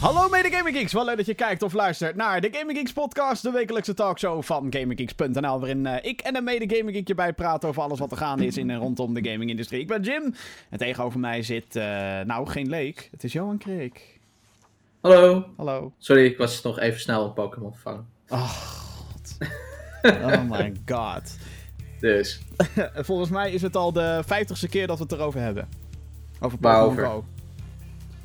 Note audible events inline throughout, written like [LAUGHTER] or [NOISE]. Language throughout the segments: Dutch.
Hallo mede Gaming Geeks, wel leuk dat je kijkt of luistert naar de Gaming Geeks podcast, de wekelijkse talkshow van GamingGeeks.nl, waarin uh, ik en een mede Gaming Geek je bij praten over alles wat er gaande is in en rondom de gaming-industrie. Ik ben Jim en tegenover mij zit, uh, nou geen leek, het is Johan Kreek. Hallo. Hallo. Sorry, ik was nog even snel een Pokémon vangen. Oh, god. oh my god. Dus. [LAUGHS] Volgens mij is het al de vijftigste keer dat we het erover hebben. Over Pokémon Go.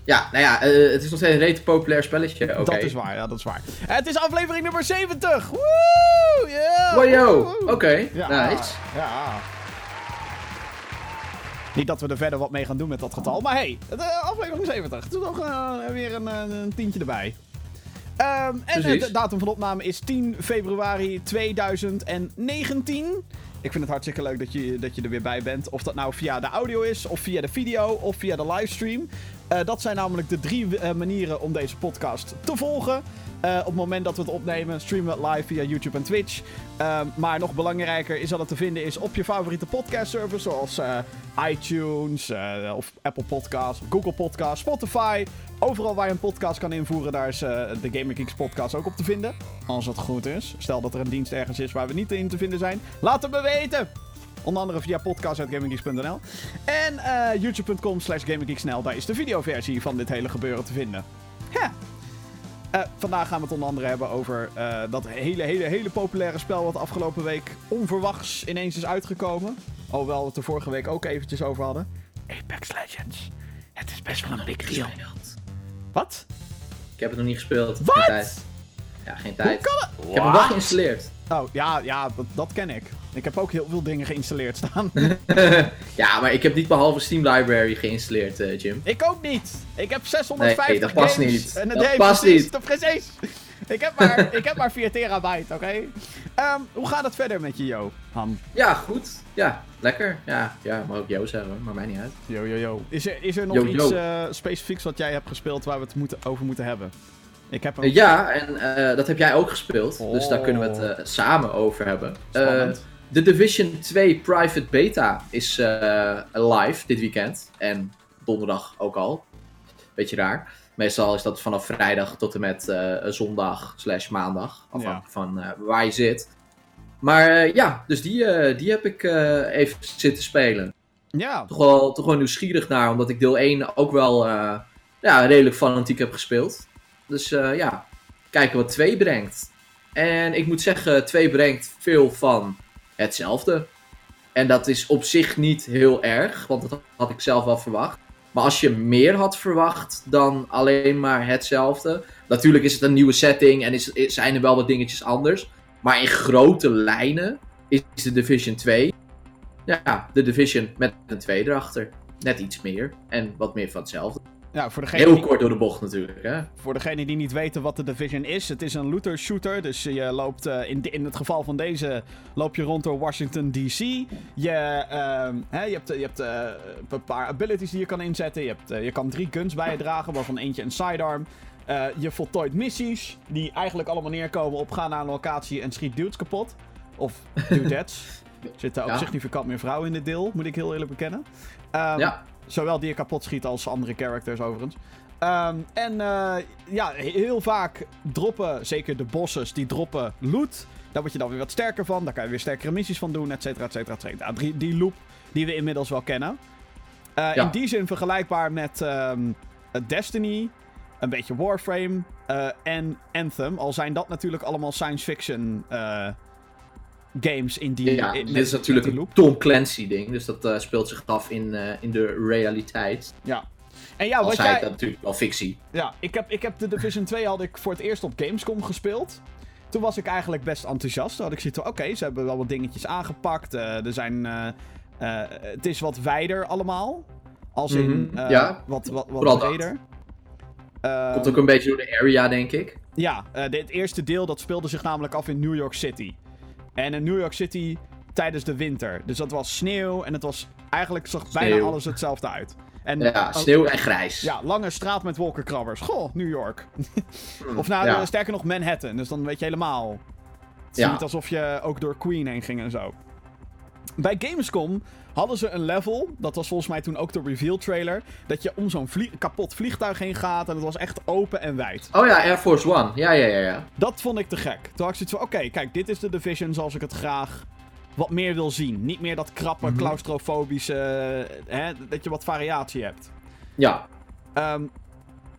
Ja, nou ja, uh, het is nog steeds een rete populair spelletje. Okay. Dat is waar, ja, dat is waar. Het is aflevering nummer 70! Woe! Yeah! Oké. Okay. Ja, nice. Ja. Niet dat we er verder wat mee gaan doen met dat getal, maar hey, uh, aflevering 70. Het is nog uh, weer een, een, tientje erbij. Um, en de datum van opname is 10 februari 2019. Ik vind het hartstikke leuk dat je, dat je er weer bij bent. Of dat nou via de audio is, of via de video, of via de livestream. Uh, dat zijn namelijk de drie uh, manieren om deze podcast te volgen. Uh, op het moment dat we het opnemen, streamen we het live via YouTube en Twitch. maar nog belangrijker is dat het te vinden is op je favoriete podcast service, zoals iTunes, of Apple Podcasts, Google Podcasts, Spotify. Overal waar je een podcast kan invoeren, daar is de Gaming Geeks podcast ook op te vinden. Als het goed is. Stel dat er een dienst ergens is waar we niet in te vinden zijn. Laat het me weten! Onder andere via podcast.gaminggeeks.nl. En uh, youtube.com slash gaminggeeksnl. Daar is de videoversie van dit hele gebeuren te vinden. Ja. Uh, vandaag gaan we het onder andere hebben over uh, dat hele, hele, hele populaire spel wat afgelopen week onverwachts ineens is uitgekomen. Alhoewel we het er vorige week ook eventjes over hadden. Apex Legends. Het is best wel een big deal. Wat? Ik heb het nog niet gespeeld. Wat? Geen tijd. Ja, geen tijd. Hoe kan het? Ik heb hem wel geïnstalleerd. Oh, ja, ja dat, dat, ken ik. Ik heb ook heel veel dingen geïnstalleerd staan. [LAUGHS] [LAUGHS] ja, maar ik heb niet behalve Steam Library geïnstalleerd, uh, Jim. Ik ook niet. Ik heb 650 nee, dat past games. niet. En dat past precies, niet. Precies. Ik heb maar, [LAUGHS] ik heb maar 4 terabyte, oké? Okay? Um, hoe gaat het verder met je, Jo? Han? Ja, goed. Ja, lekker. Ja, ja mag ook Jo zeggen, maar mij niet uit. Jo, jo, jo. Is er, is er nog yo, iets uh, specifieks wat jij hebt gespeeld waar we het moeten, over moeten hebben? Ik heb hem... Ja, en uh, dat heb jij ook gespeeld. Oh. Dus daar kunnen we het uh, samen over hebben. De Division 2 Private Beta is live dit weekend. En donderdag ook al. Beetje raar. Meestal is dat vanaf vrijdag tot en met uh, zondag slash maandag. Afhankelijk ja. van uh, waar je zit. Maar uh, ja, dus die, die heb ik even zitten spelen. Ja. Toch wel, toch wel nieuwsgierig naar, omdat ik deel 1 ook wel ja, redelijk fanatiek heb gespeeld. Dus ja, kijken wat 2 brengt. En ik moet zeggen, 2 brengt veel van hetzelfde. En dat is op zich niet heel erg, want dat had ik zelf wel verwacht. Maar als je meer had verwacht dan alleen maar hetzelfde. Natuurlijk is het een nieuwe setting en is, zijn er wel wat dingetjes anders. Maar in grote lijnen is de Division 2. Ja, de Division met een 2 erachter. Net iets meer. En wat meer van hetzelfde. Ja, voor degene Heel kort door de bocht natuurlijk. Hè? Voor degenen die niet weten wat de Division is. Het is een looter shooter. Dus je loopt, uh, in, in het geval van deze, loop je rond door Washington DC. Je, uh, hè, je hebt, je hebt uh, een paar abilities die je kan inzetten. Je, hebt, uh, je kan drie guns bij je dragen, waarvan eentje een sidearm. je voltooit missies die eigenlijk allemaal neerkomen op ga naar een locatie en schiet dudes kapot. Of dudettes. [LAUGHS] Er zitten ook ja. significant meer vrouwen in dit deel, moet ik heel eerlijk bekennen. Um, ja. Zowel die je kapot schiet als andere characters overigens. Um, en uh, ja, heel vaak droppen, zeker de bosses, die droppen loot. Daar word je dan weer wat sterker van. Daar kan je weer sterkere missies van doen, et cetera, et cetera, et cetera. Die, die loop die we inmiddels wel kennen. Uh, ja. In die zin vergelijkbaar met um, Destiny, een beetje Warframe uh, en Anthem. Al zijn dat natuurlijk allemaal science fiction games in die Ja, in, dit is natuurlijk een Tom Clancy ding. Dus dat uh, speelt zich af in, uh, in de realiteit. Ja. En ja, wat jij... dat natuurlijk wel fictie. Ja, ik heb, ik heb de Division 2 had ik voor het eerst op Gamescom gespeeld. Toen was ik eigenlijk best enthousiast. Toen had ik zoiets oké, okay, ze hebben wel wat dingetjes aangepakt. Uh, er zijn... het is wat wijder allemaal. Als in mm -hmm. ja, wat, wat, wat breder. Komt ook een beetje door de area, denk ik. Ja, dit eerste deel dat speelde zich namelijk af in New York City. En in New York City tijdens de winter. Dus dat was sneeuw en het was eigenlijk zag sneeuw. bijna alles hetzelfde uit. En, ja, sneeuw en grijs. Ja, lange straat met wolkenkrabbers. Goh, New York. of nou, ja. sterker nog Manhattan. Dus dan weet je helemaal. Het is ja. niet alsof je ook door Queen heen ging en zo. Bij Gamescom hadden ze een level, dat was volgens mij toen ook de reveal trailer, dat je om zo'n kapot vliegtuig heen gaat en het was echt open en wijd. Oh ja, Air Force One. Ja, ja, ja. ja. Dat vond ik te gek. Toen had ik zoiets van, oké, kijk, dit is de Division zoals ik het graag wat meer wil zien. Niet meer dat krappe, mm claustrofobische, hè, dat je wat variatie hebt. Ja. Um,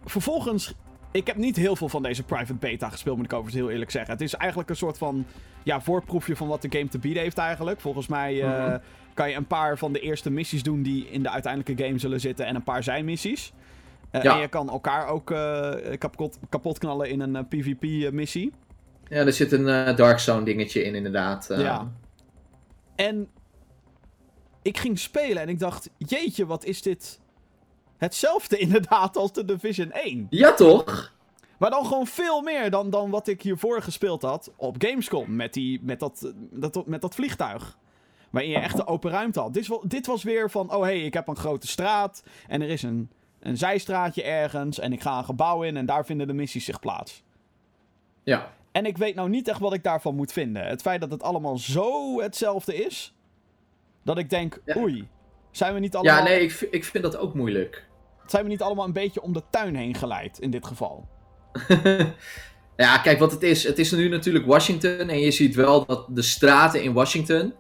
vervolgens ik heb niet heel veel van deze private beta gespeeld, moet ik overigens heel eerlijk zeggen. Het is eigenlijk een soort van ja, voorproefje van wat de game te bieden heeft eigenlijk. Volgens mij uh, mm kan je een paar van de eerste missies doen die in de uiteindelijke game zullen zitten en een paar zijmissies. Uh, ja. En je kan elkaar ook uh, kapot, kapot knallen in een PvP-missie. Ja, er zit een Dark Zone dingetje in, inderdaad. Ja. En ik ging spelen en ik dacht, jeetje, wat is dit hetzelfde [LAUGHS] inderdaad als de Division 1. Ja, toch? Maar dan gewoon veel meer dan, dan wat ik hiervoor gespeeld had op Gamescom. Met, die, met, dat, dat, met dat vliegtuig. Waarin je echt de open ruimte had. Dit, dit was weer van, oh hé, hey, ik heb een grote straat. En er is een, een zijstraatje ergens. En ik ga een gebouw in en daar vinden de missies zich plaats. Ja. En ik weet nou niet echt wat ik daarvan moet vinden. Het feit dat het allemaal zo hetzelfde is. Dat ik denk, oei, zijn we niet allemaal... Ja, nee, ik, ik vind dat ook moeilijk. Zijn we niet allemaal een beetje om de tuin heen geleid in dit geval? [LAUGHS] ja, kijk wat het is. Het is nu natuurlijk Washington. En je ziet wel dat de straten in Washington.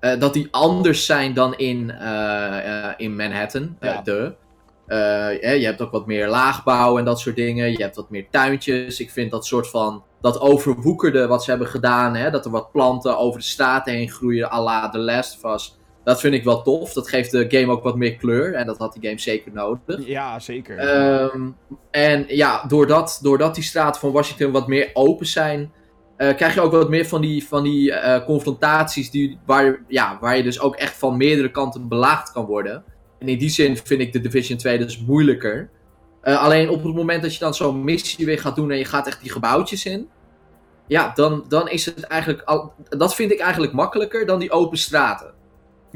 Uh, dat die anders zijn dan in, uh, uh, in Manhattan. Ja. de. je hebt ook wat meer laagbouw en dat soort dingen. Je hebt wat meer tuintjes. Ik vind dat soort van. Dat overwoekerde wat ze hebben gedaan. Hè, dat er wat planten over de straten heen groeien. à la The Last of Us dat vind ik wel tof. Dat geeft de game ook wat meer kleur. En dat had die game zeker nodig. Ja, zeker. Um, en ja, doordat, doordat die straten van Washington wat meer open zijn. Uh, krijg je ook wat meer van die, van die uh, confrontaties die, waar, ja, waar je dus ook echt van meerdere kanten belaagd kan worden. En in die zin vind ik de Division 2 dus moeilijker. Uh, alleen op het moment dat je dan zo'n missie weer gaat doen en je gaat echt die gebouwtjes in. Ja, dan, dan is het eigenlijk. Al, dat vind ik eigenlijk makkelijker dan die open straten.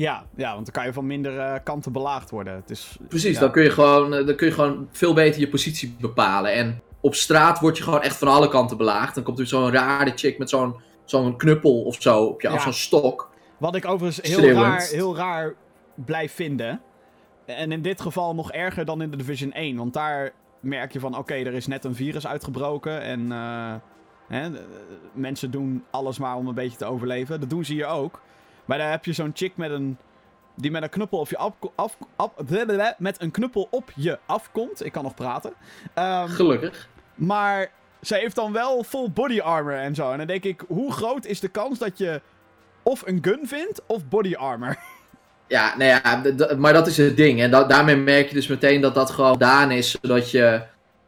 Ja, ja, want dan kan je van minder uh, kanten belaagd worden. Het is, Precies, dan, kun je gewoon, eh, dan kun je gewoon veel beter je positie bepalen. En op straat word je gewoon echt van alle kanten belaagd. Dan komt er zo'n rare chick met zo'n zo'n knuppel of zo op je, ja. of zo'n stok. Wat ik overigens heel raar, heel raar blijf vinden. En in dit geval nog erger dan in de Division 1. Want daar merk je van, oké, er is net een virus uitgebroken. En uh, hè, mensen doen alles maar om een beetje te overleven. Dat doen ze hier ook. Maar daar heb je zo'n chick met een. Die met een knuppel op je af, af, af, met een knuppel op je afkomt. Ik kan nog praten. Um, Gelukkig. Maar zij heeft dan wel full body armor en zo. En dan denk ik, hoe groot is de kans dat je of een gun vindt of body armor? [LAUGHS] Ja, nou ja, maar dat is het ding. En daarmee merk je dus meteen dat dat gewoon gedaan is, zodat je,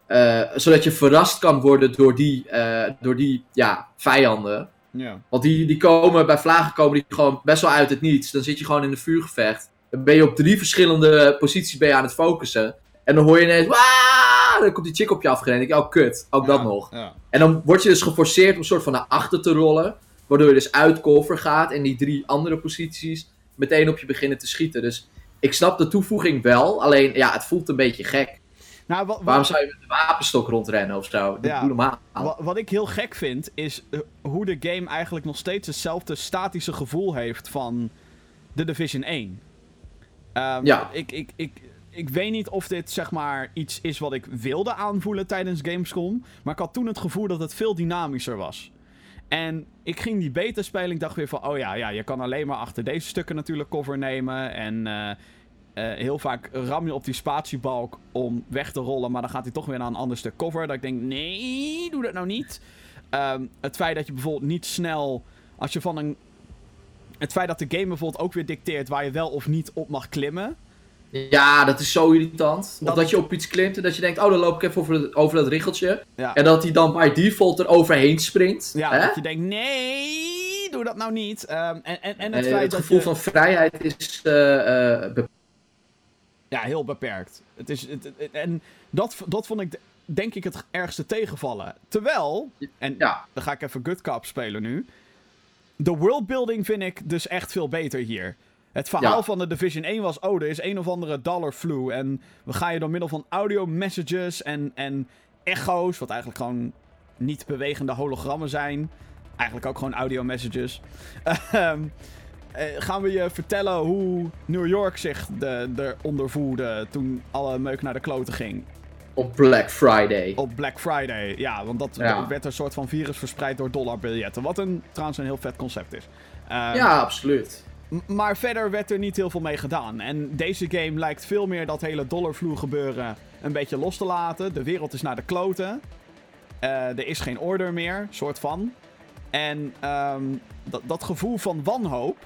uh, zodat je verrast kan worden door die, uh, door die ja, vijanden. Ja. Want die, die komen, bij vlagen komen die gewoon best wel uit het niets. Dan zit je gewoon in een vuurgevecht. Dan ben je op drie verschillende posities ben je aan het focussen. En dan hoor je ineens, Waaah! dan komt die chick op je afgerend. Ik oh kut, ook dat nog. Ja. En dan word je dus geforceerd om een soort van naar achter te rollen. Waardoor je dus uit cover gaat en die drie andere posities meteen op je beginnen te schieten. Dus ik snap de toevoeging wel, alleen ja, het voelt een beetje gek. Nou, wat, Waarom zou je met een wapenstok rondrennen of zo? Dat ja, wat, wat ik heel gek vind, is eh, hoe de game eigenlijk nog steeds hetzelfde statische gevoel heeft van de Division 1. Um, ja. Ik, ik, ik, ik weet niet of dit zeg maar iets is wat ik wilde aanvoelen tijdens Gamescom. Maar ik had toen het gevoel dat het veel dynamischer was. En ik ging die beta spelen. Ik dacht weer van: oh ja, ja, je kan alleen maar achter deze stukken natuurlijk cover nemen. En uh, uh, heel vaak ram je op die spatiebalk om weg te rollen, maar dan gaat hij toch weer naar een ander stuk cover. Dat ik denk, nee, doe dat nou niet. Um, het feit dat je bijvoorbeeld niet snel, als je van een... Het feit dat de game bijvoorbeeld ook weer dicteert waar je wel of niet op mag klimmen. Ja, dat is zo irritant. Dat, dat je op iets klimt en dat je denkt, oh, dan loop ik even over, over dat richeltje. En dat hij dan by default er overheen springt. Ja, hè? dat je denkt, nee, doe dat nou niet. Um, en, en, en het, feit het dat gevoel van vrijheid is uh, ja, heel beperkt. Het is, het, en dat, dat vond ik denk ik het ergste tegenvallen. Terwijl, en ja. dan ga ik even Good Cop spelen nu. De worldbuilding vind ik dus echt veel beter hier. Het verhaal van de Division 1 was, oh, er is een of andere dollar flu. En we gaan je door middel van audio messages en, en echo's, wat eigenlijk gewoon niet bewegende hologrammen zijn. Eigenlijk ook gewoon audio messages. [LAUGHS] Ehm, gaan we je vertellen hoe New York zich eronder voelde toen alle meuk naar de kloten ging. Op Black Friday. Op Black Friday, ja. Want dat werd een soort van virus verspreid door dollarbiljetten. Wat een, trouwens een heel vet concept is. Ehm, ja, absoluut. Maar verder werd er niet heel veel mee gedaan. En deze game lijkt veel meer dat hele dollarvloer gebeuren een beetje los te laten. De wereld is naar de kloten. Uh, er is geen order meer, soort van. En um, dat, dat gevoel van wanhoop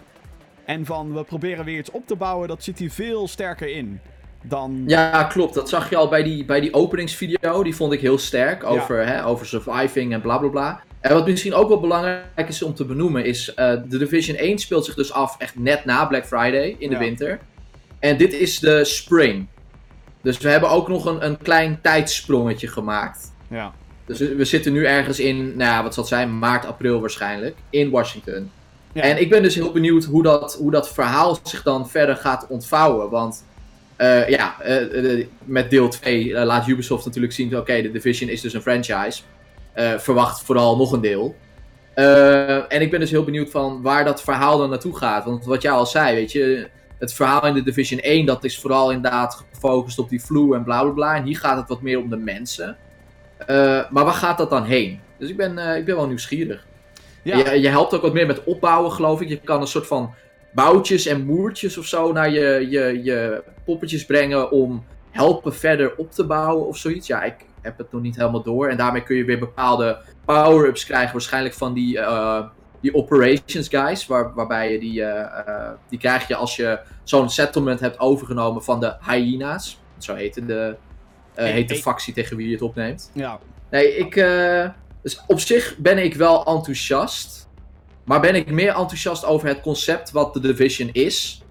en van we proberen weer iets op te bouwen, dat zit hier veel sterker in. Dan... Ja, klopt. Dat zag je al bij die, bij die openingsvideo. Die vond ik heel sterk. Over, hè, over surviving en bla bla bla. En wat misschien ook wel belangrijk is om te benoemen, is uh, de Division 1 speelt zich dus af echt net na Black Friday in de winter. En dit is de spring. Dus we hebben ook nog een, een klein tijdsprongetje gemaakt. Ja. Dus we zitten nu ergens in, nou ja, wat zal het zijn, maart, april waarschijnlijk, in Washington. En ik ben dus heel benieuwd hoe dat, hoe dat verhaal zich dan verder gaat ontvouwen. Want uh, ja, uh, met deel 2 laat Ubisoft natuurlijk zien, oké, de Division is dus een franchise. verwacht vooral nog een deel. en ik ben dus heel benieuwd van waar dat verhaal dan naartoe gaat. Want wat jij al zei, weet je, het verhaal in de Division 1, dat is vooral inderdaad gefocust op die flu en bla bla bla. En hier gaat het wat meer om de mensen. maar waar gaat dat dan heen? Dus ik ben, ik ben wel nieuwsgierig. Ja. Je, je, helpt ook wat meer met opbouwen, geloof ik. Je kan een soort van boutjes en moertjes of zo naar je, je, je poppetjes brengen om helpen verder op te bouwen of zoiets. Ja, ik heb het nog niet helemaal door. En daarmee kun je weer bepaalde power-ups krijgen, waarschijnlijk van die, uh, die operations guys, waar, waarbij je die, uh, die krijg je als je zo'n settlement hebt overgenomen van de hyena's. Zo heette de, heet de factie tegen wie je het opneemt. Ja. Nee, ik, dus op zich ben ik wel enthousiast. Maar ben ik meer enthousiast over het concept wat de Division is.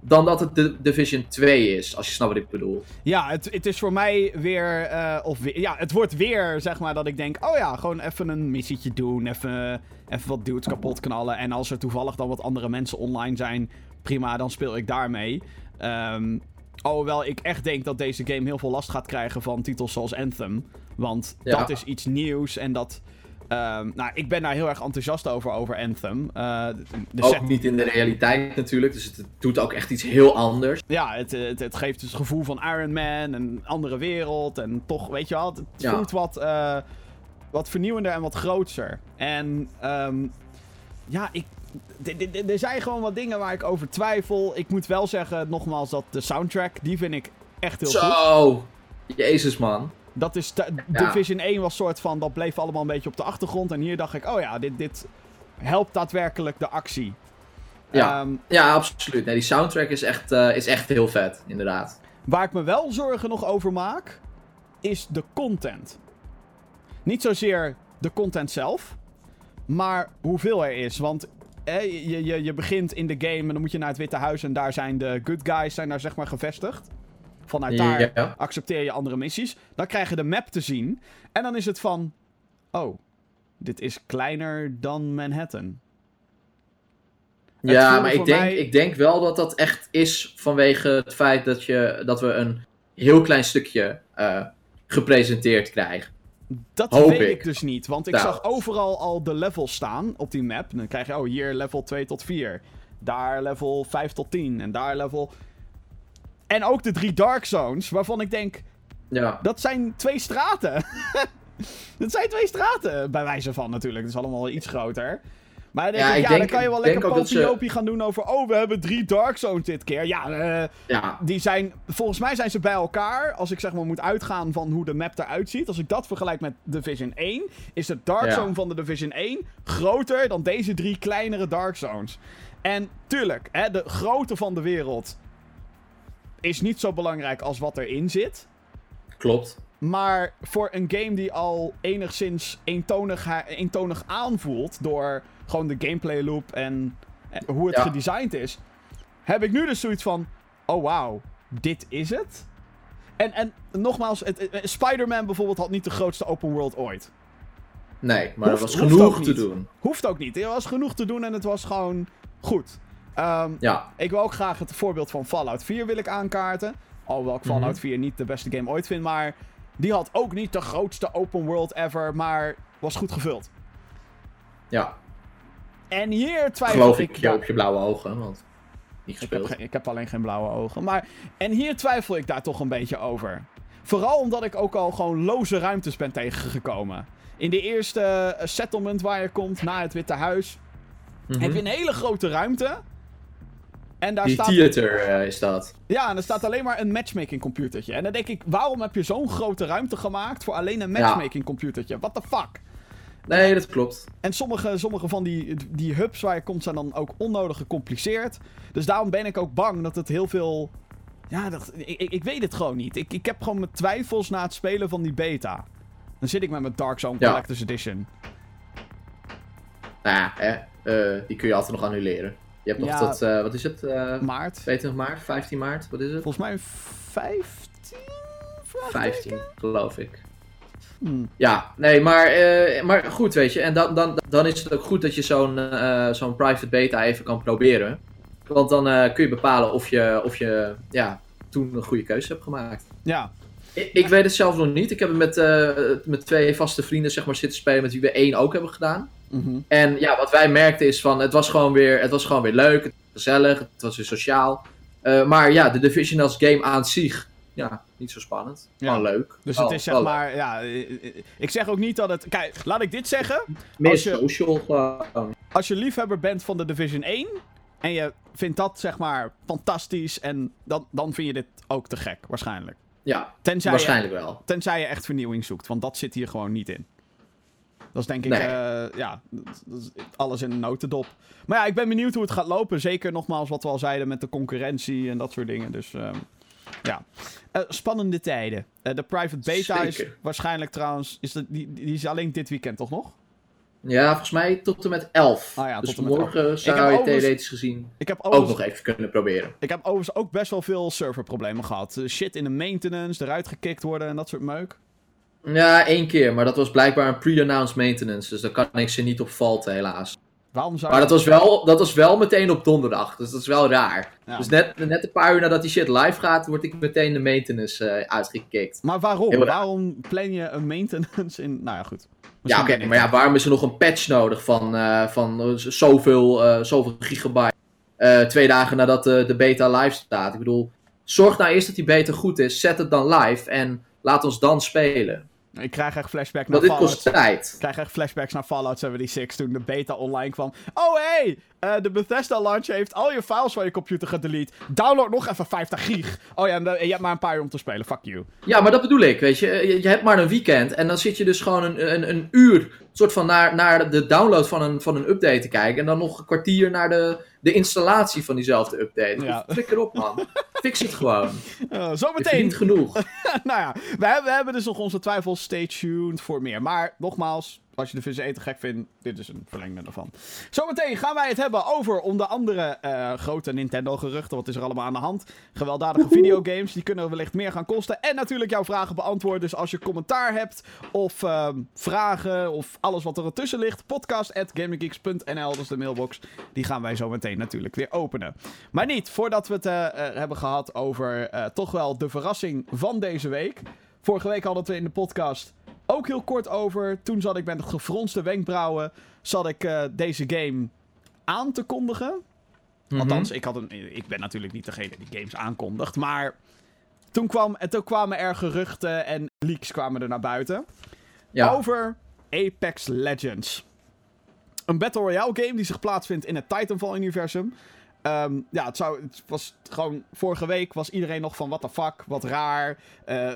Dan dat het de Division 2 is, als je snapt wat ik bedoel. Ja, het, het is voor mij weer, uh, of Ja, het wordt weer, zeg maar, dat ik denk... Oh ja, gewoon even een missietje doen. Even, even wat dudes kapot knallen. En als er toevallig dan wat andere mensen online zijn... Prima, dan speel ik daarmee. Um, alhoewel ik echt denk dat deze game heel veel last gaat krijgen van titels zoals Anthem. Want dat is iets nieuws en dat... Um, nou, ik ben daar heel erg enthousiast over, over Anthem. Uh, de ook niet in de realiteit natuurlijk, dus het doet ook echt iets heel anders. Ja, het, het, het geeft dus het gevoel van Iron Man, een andere wereld en toch, weet je wel, het, voelt wat, uh, wat vernieuwender en wat grootser. En um, ja, ik, er zijn gewoon wat dingen waar ik over twijfel. Ik moet wel zeggen, nogmaals, dat de soundtrack, die vind ik echt heel Zo. goed. Zo, jezus man. Dat is Division 1 was soort van, dat bleef allemaal een beetje op de achtergrond. En hier dacht ik, oh ja, dit, dit helpt daadwerkelijk de actie. Ja, ehm, ja absoluut. Nee, die soundtrack is echt, uh, is echt heel vet, inderdaad. Waar ik me wel zorgen nog over maak, is de content. Niet zozeer de content zelf, maar hoeveel er is. Want je, je, je begint in de game en dan moet je naar het Witte Huis en daar zijn de good guys zijn daar zeg maar gevestigd. Vanuit daar accepteer je andere missies. Dan krijg je de map te zien. En dan is het van... Oh, dit is kleiner dan Manhattan. ja, maar ik denk, ik denk wel dat dat echt is vanwege het feit dat, je, dat we een heel klein stukje uh, gepresenteerd krijgen. Dat weet ik. dus niet, want ik nou. zag overal al de levels staan op die map. Dan krijg je, oh, hier level 2 tot 4. Daar level 5 tot 10. En daar level... En ook de drie Dark Zones, waarvan ik denk... Ja. Dat zijn twee straten. [LAUGHS] dat zijn twee straten, bij wijze van natuurlijk. Het is allemaal iets groter. Maar dan, ja, ik, ja, denk, dan kan je wel lekker popiopie gaan doen over... Oh, we hebben drie Dark Zones dit keer. Ja, uh, ja, die zijn... Volgens mij zijn ze bij elkaar. Als ik zeg maar moet uitgaan van hoe de map eruit ziet. Als ik dat vergelijk met Division 1... Is de Dark Zone van de Division 1 groter dan deze drie kleinere Dark Zones. En tuurlijk, hè, de grootte van de wereld... Is niet zo belangrijk als wat erin zit. Klopt. Maar voor een game die al enigszins eentonig, eentonig aanvoelt... door gewoon de gameplay loop en, hoe het gedesigned is, heb ik nu dus zoiets van: oh wauw, dit is het? En, en nogmaals, Spider-Man bijvoorbeeld had niet de grootste open world ooit. Nee, maar er was genoeg te doen. Hoeft ook niet. Er was genoeg te doen en het was gewoon goed. Um, ja. Ik wil ook graag het voorbeeld van Fallout 4 wil ik aankaarten. Alhoewel ik Fallout mm 4 niet de beste game ooit vind, maar die had ook niet de grootste open world ever, maar was goed gevuld. Ja. En hier twijfel Geloof ik... ik je op je blauwe ogen, want niet Ik heb, gespeeld. ik heb alleen geen blauwe ogen. Maar, en hier twijfel ik daar toch een beetje over. Vooral omdat ik ook al gewoon loze ruimtes ben tegengekomen. In de eerste eh, settlement waar je komt, na het Witte Huis, Mhm. heb je een hele grote ruimte. En daar Die staat, theater eh, is dat. ja, en er staat alleen maar een matchmaking computertje. En dan denk ik, waarom heb je zo'n grote ruimte gemaakt voor alleen een matchmaking computertje? What the fuck? Nee, dat klopt. En sommige, sommige van die, die hubs waar je komt zijn dan ook onnodig gecompliceerd. Dus daarom ben ik ook bang dat het heel veel. Ja, dat, ik, ik, weet het gewoon niet. Ik, ik heb gewoon mijn twijfels na het spelen van die beta. Dan zit ik met mijn Dark Zone Ja. Collector's Edition. Nou ja, hè, eh, die kun je altijd nog annuleren. Je hebt nog Ja. tot, eh, wat is het? eh Maart. 22 maart, 15 maart, wat is het? Volgens mij 15? Vraagteken? 15, geloof ik. Hmm. Ja, nee, maar, eh, maar goed, weet je. En dan, dan, dan is het ook goed dat je zo'n zo'n private beta even kan proberen. Want dan kun je bepalen of je, of je ja, toen een goede keuze hebt gemaakt. Ja, Ik, ik weet het zelf nog niet. Ik heb het met, met twee vaste vrienden zeg maar, zitten spelen met wie we één ook hebben gedaan. Mhm. En ja, wat wij merkten is van, het was gewoon weer, het was gewoon weer leuk, het was gezellig, het was weer sociaal. Eh, maar ja, de Division als game aan zich, ja, niet zo spannend. Ja. Gewoon leuk. dus het is zeg leuk. maar. Ja, eh, eh, ik zeg ook niet dat het. Kijk, laat ik dit zeggen. Meer als je- social gewoon. als je liefhebber bent van de Division 1 en je vindt dat zeg maar fantastisch en dan, dan vind je dit ook te gek, waarschijnlijk. Ja, Tenzij je, waarschijnlijk wel. tenzij je echt vernieuwing zoekt, want dat zit hier gewoon niet in. Dat is denk ik, Nee. eh, ja, dat- is alles in een notendop. Maar ja, ik ben benieuwd hoe het gaat lopen. Zeker nogmaals wat we al zeiden met de concurrentie en dat soort dingen. Dus ehm, ja, Eh, spannende tijden. Eh, de private beta is waarschijnlijk trouwens, is dat, die, die is alleen dit weekend toch nog? Ja, volgens mij tot en met 11. Ah ja, dus tot en met morgen zou je theoretisch gezien Ik heb ook nog even kunnen proberen. Ik heb overigens ook best wel veel serverproblemen gehad. Eh, Shit in de maintenance, eruit gekikt worden en dat soort meuk. Ja, één keer, maar dat was blijkbaar een pre-announced maintenance. Dus daar kan ik ze niet op faulten, helaas. Waarom zou Maar dat was, wel, dat was wel meteen op donderdag, dus dat is wel raar. Ja. Dus net, net een paar uur nadat die shit live gaat, word ik meteen de maintenance eh, uitgekikt. Maar waarom? Waarom plan je een maintenance in... Nou ja, goed. Ja, Misschien oké, ben ik- maar ja, waarom is er nog een patch nodig van, eh, van eh, zoveel, eh, zoveel gigabyte? twee dagen nadat de beta live staat. Ik bedoel, zorg nou eerst dat die beta goed is, zet het dan live en laat ons dan spelen. Ik krijg echt flashbacks naar dit Fallout. kost tijd. Ik krijg echt flashbacks naar Fallout 76 toen de beta online kwam. Oh hey, eh, de Bethesda launcher heeft al je files van je computer gedelete. Download nog even 50 gig. Oh ja, en dan- je hebt maar een paar uur om te spelen. Fuck you. Ja, maar dat bedoel ik, weet je. Je, je hebt maar een weekend en dan zit je dus gewoon een, een, een uur soort van naar, naar de download van een, van een update te kijken. En dan nog een kwartier naar de, de installatie van diezelfde update. Ja. Flikker op, man. Fix het gewoon. [LAUGHS] Eh, Je zometeen. verdient genoeg. [LAUGHS] nou ja, we hebben, we hebben dus nog onze twijfels. Stay tuned voor meer. Maar nogmaals, als je de vis eten gek vindt, dit is een verlengde ervan. Zometeen gaan wij het hebben over onder andere eh, grote Nintendo-geruchten. Wat is er allemaal aan de hand? Gewelddadige videogames, die kunnen wellicht meer gaan kosten. En natuurlijk jouw vragen beantwoorden. Dus als je commentaar hebt of ehm, vragen of alles wat er ertussen ligt, podcast.gaminggeeks.nl, dat is de mailbox. Die gaan wij zo meteen natuurlijk weer openen. Maar niet voordat we het eh, eh, hebben gehad over toch wel de verrassing van deze week. Vorige week hadden we in de podcast ook heel kort over. Toen zat ik met gefronste wenkbrauwen. Zat ik eh, deze game aan te kondigen. Mhm. Althans, ik, had een, ik ben natuurlijk niet degene die games aankondigt. Maar toen, kwam, en toen kwamen er geruchten en leaks kwamen er naar buiten. Ja. Over Apex Legends. Een Battle Royale game die zich plaatsvindt in het Titanfall-universum. Ehm, ja, het, zou, het was gewoon... Vorige week was iedereen nog van what the fuck, wat raar. eh,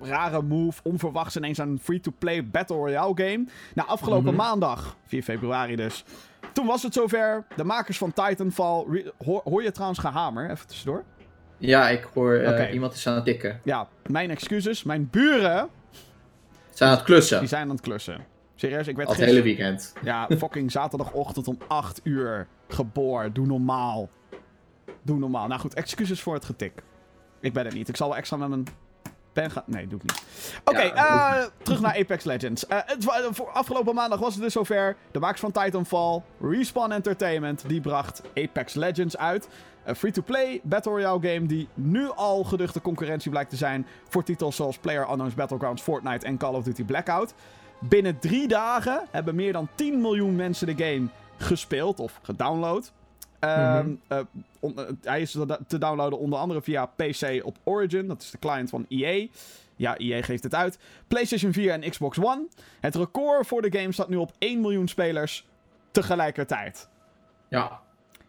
rare move, onverwachts ineens een free-to-play Battle Royale game. Nou, afgelopen Mhm. maandag, 4 februari dus... Toen was het zover. De makers van Titanfall... Hoor, hoor je trouwens gehamer? Even tussendoor. Ja, ik hoor eh, iemand is aan het tikken. Ja, mijn excuses. Mijn buren, zijn aan het klussen. die zijn aan het klussen. Serieus, ik werd Al het hele weekend. Ja, [LAUGHS] fucking zaterdagochtend om 8 uur geboren. Doe normaal. Doe normaal. Nou goed, excuses voor het getik. Ik ben het niet. Ik zal wel extra met mijn pen gaan... Nee, doe ik niet. Oké, Ja, eh, terug naar Apex Legends. Eh, het, voor afgelopen maandag was het dus zover. De makers van Titanfall, Respawn Entertainment, die bracht Apex Legends uit. Een free-to-play Battle Royale game die nu al geduchte concurrentie blijkt te zijn voor titels zoals PlayerUnknown's Battlegrounds, Fortnite en Call of Duty Blackout. Binnen drie dagen hebben meer dan 10 miljoen mensen de game gespeeld of gedownload. Ehm, Mhm. hij is te downloaden onder andere via PC op Origin. Dat is de client van EA. Ja, EA geeft het uit. PlayStation 4 en Xbox One. Het record voor de game staat nu op 1 miljoen spelers tegelijkertijd. Ja.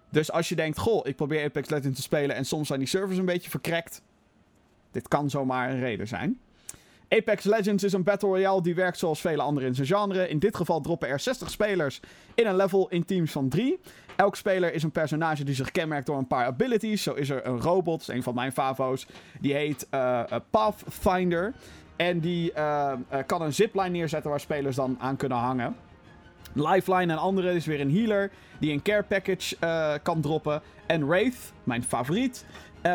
Dus als je denkt, goh, ik probeer Apex Legends te spelen en soms zijn die servers een beetje verkrekt. Dit kan zomaar een reden zijn. Apex Legends is een battle royale die werkt zoals vele andere in zijn genre. In dit geval droppen er 60 spelers in een level in teams van 3. Elk speler is een personage die zich kenmerkt door een paar abilities. Zo is er een robot, een van mijn favo's. Die heet uh, Pathfinder. En die uh, kan een zipline neerzetten waar spelers dan aan kunnen hangen. Lifeline en andere is weer een healer die een care package kan droppen. En Wraith, mijn favoriet,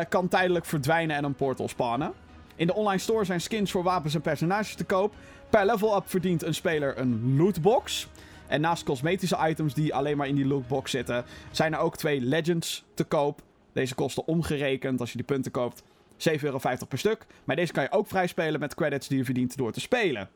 kan tijdelijk verdwijnen en een portal spannen. In de online store zijn skins voor wapens en personages te koop. Per level up verdient een speler een lootbox. En naast cosmetische items die alleen maar in die lootbox zitten, zijn er ook twee legends te koop. Deze kosten omgerekend, als je die punten koopt, 7,50 euro per stuk. Maar deze kan je ook vrij spelen met credits die je verdient door te spelen.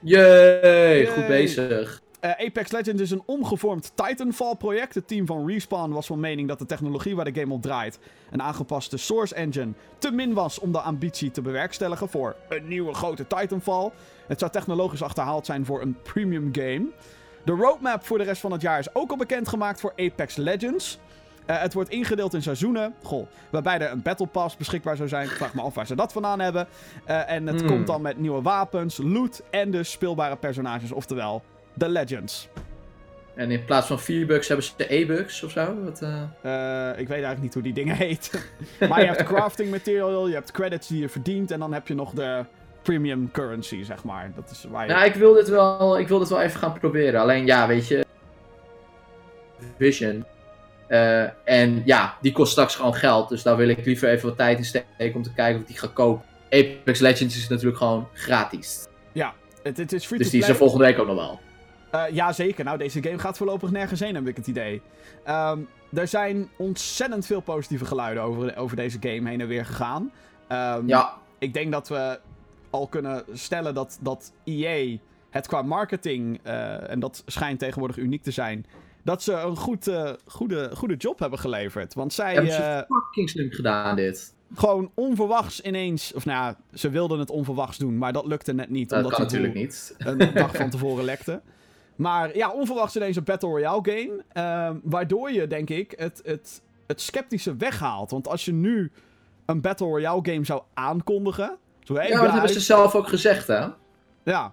Jee, goed bezig. Uh, Apex Legends is een omgevormd Titanfall-project. Het team van Respawn was van mening dat de technologie waar de game op draait, een aangepaste Source Engine, te min was om de ambitie te bewerkstelligen voor een nieuwe grote Titanfall. Het zou technologisch achterhaald zijn voor een premium game. De roadmap voor de rest van het jaar is ook al bekendgemaakt voor Apex Legends. Uh, het wordt ingedeeld in seizoenen. Goh, waarbij er een Battle Pass beschikbaar zou zijn. Ik vraag me af waar ze dat vandaan hebben. Uh, en het Hmm. komt dan met nieuwe wapens, loot en dus speelbare personages. Oftewel, de Legends. En in plaats van 4 bucks hebben ze de E-bucks of zo? Wat, uh... Uh, ik weet eigenlijk niet hoe die dingen heten. [LAUGHS] maar je hebt crafting material, je hebt credits die je verdient. En dan heb je nog de premium currency, zeg maar. Dat is waar je... Nou, ik wil dit wel, ik wil dit wel even gaan proberen. Alleen ja, weet je. Vision. Uh, en ja, die kost straks gewoon geld. Dus daar wil ik liever even wat tijd in steken om te kijken of ik die ga kopen. Apex Legends is natuurlijk gewoon gratis. Ja, het, het is free Dus to die is er play. volgende week ook nog wel. Uh, ja, zeker. Nou, deze game gaat voorlopig nergens heen, heb ik het idee. Um, er zijn ontzettend veel positieve geluiden over, over deze game heen en weer gegaan. Um, ja. Ik denk dat we al kunnen stellen dat, dat EA het qua marketing, uh, en dat schijnt tegenwoordig uniek te zijn, dat ze een goed, uh, goede, goede job hebben geleverd. Want zij... Hebben ze fucking slim gedaan, dit. Gewoon onverwachts ineens... Of nou ja, ze wilden het onverwachts doen, maar dat lukte net niet. Dat omdat kan natuurlijk niet. Een dag van tevoren lekte. [LAUGHS] Maar ja, onverwachts ineens een Battle Royale game. Uh, waardoor je, denk ik, het, het, het sceptische weghaalt. Want als je nu een Battle Royale game zou aankondigen... Zo, hey, ja, dat hebben ze zelf ook gezegd, hè? Ja.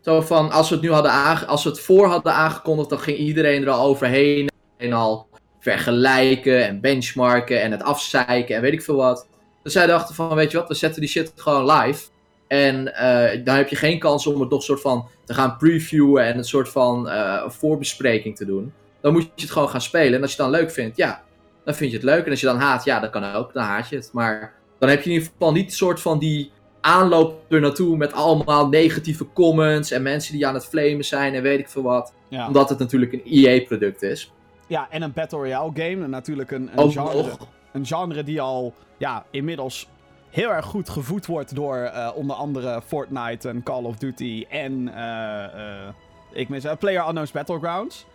Zo van, als we het nu hadden aange als we het voor hadden aangekondigd, dan ging iedereen er al overheen. En al vergelijken en benchmarken en het afzeiken en weet ik veel wat. Dus zij dachten van, weet je wat, we zetten die shit gewoon live. En uh, dan heb je geen kans om het nog soort van te gaan previewen en een soort van uh, voorbespreking te doen. Dan moet je het gewoon gaan spelen. En als je het dan leuk vindt, ja, dan vind je het leuk. En als je dan haat, ja, dat kan ook, dan haat je het. Maar dan heb je in ieder geval niet soort van die aanloop er naartoe met allemaal negatieve comments en mensen die aan het flamen zijn en weet ik veel wat. Ja. Omdat het natuurlijk een EA-product is. Ja, en een Battle Royale game. En natuurlijk een, een, genre, een genre die al ja, inmiddels heel erg goed gevoed wordt door uh, onder andere Fortnite en Call of Duty en uh, ik mis, Player Unknown's Battlegrounds.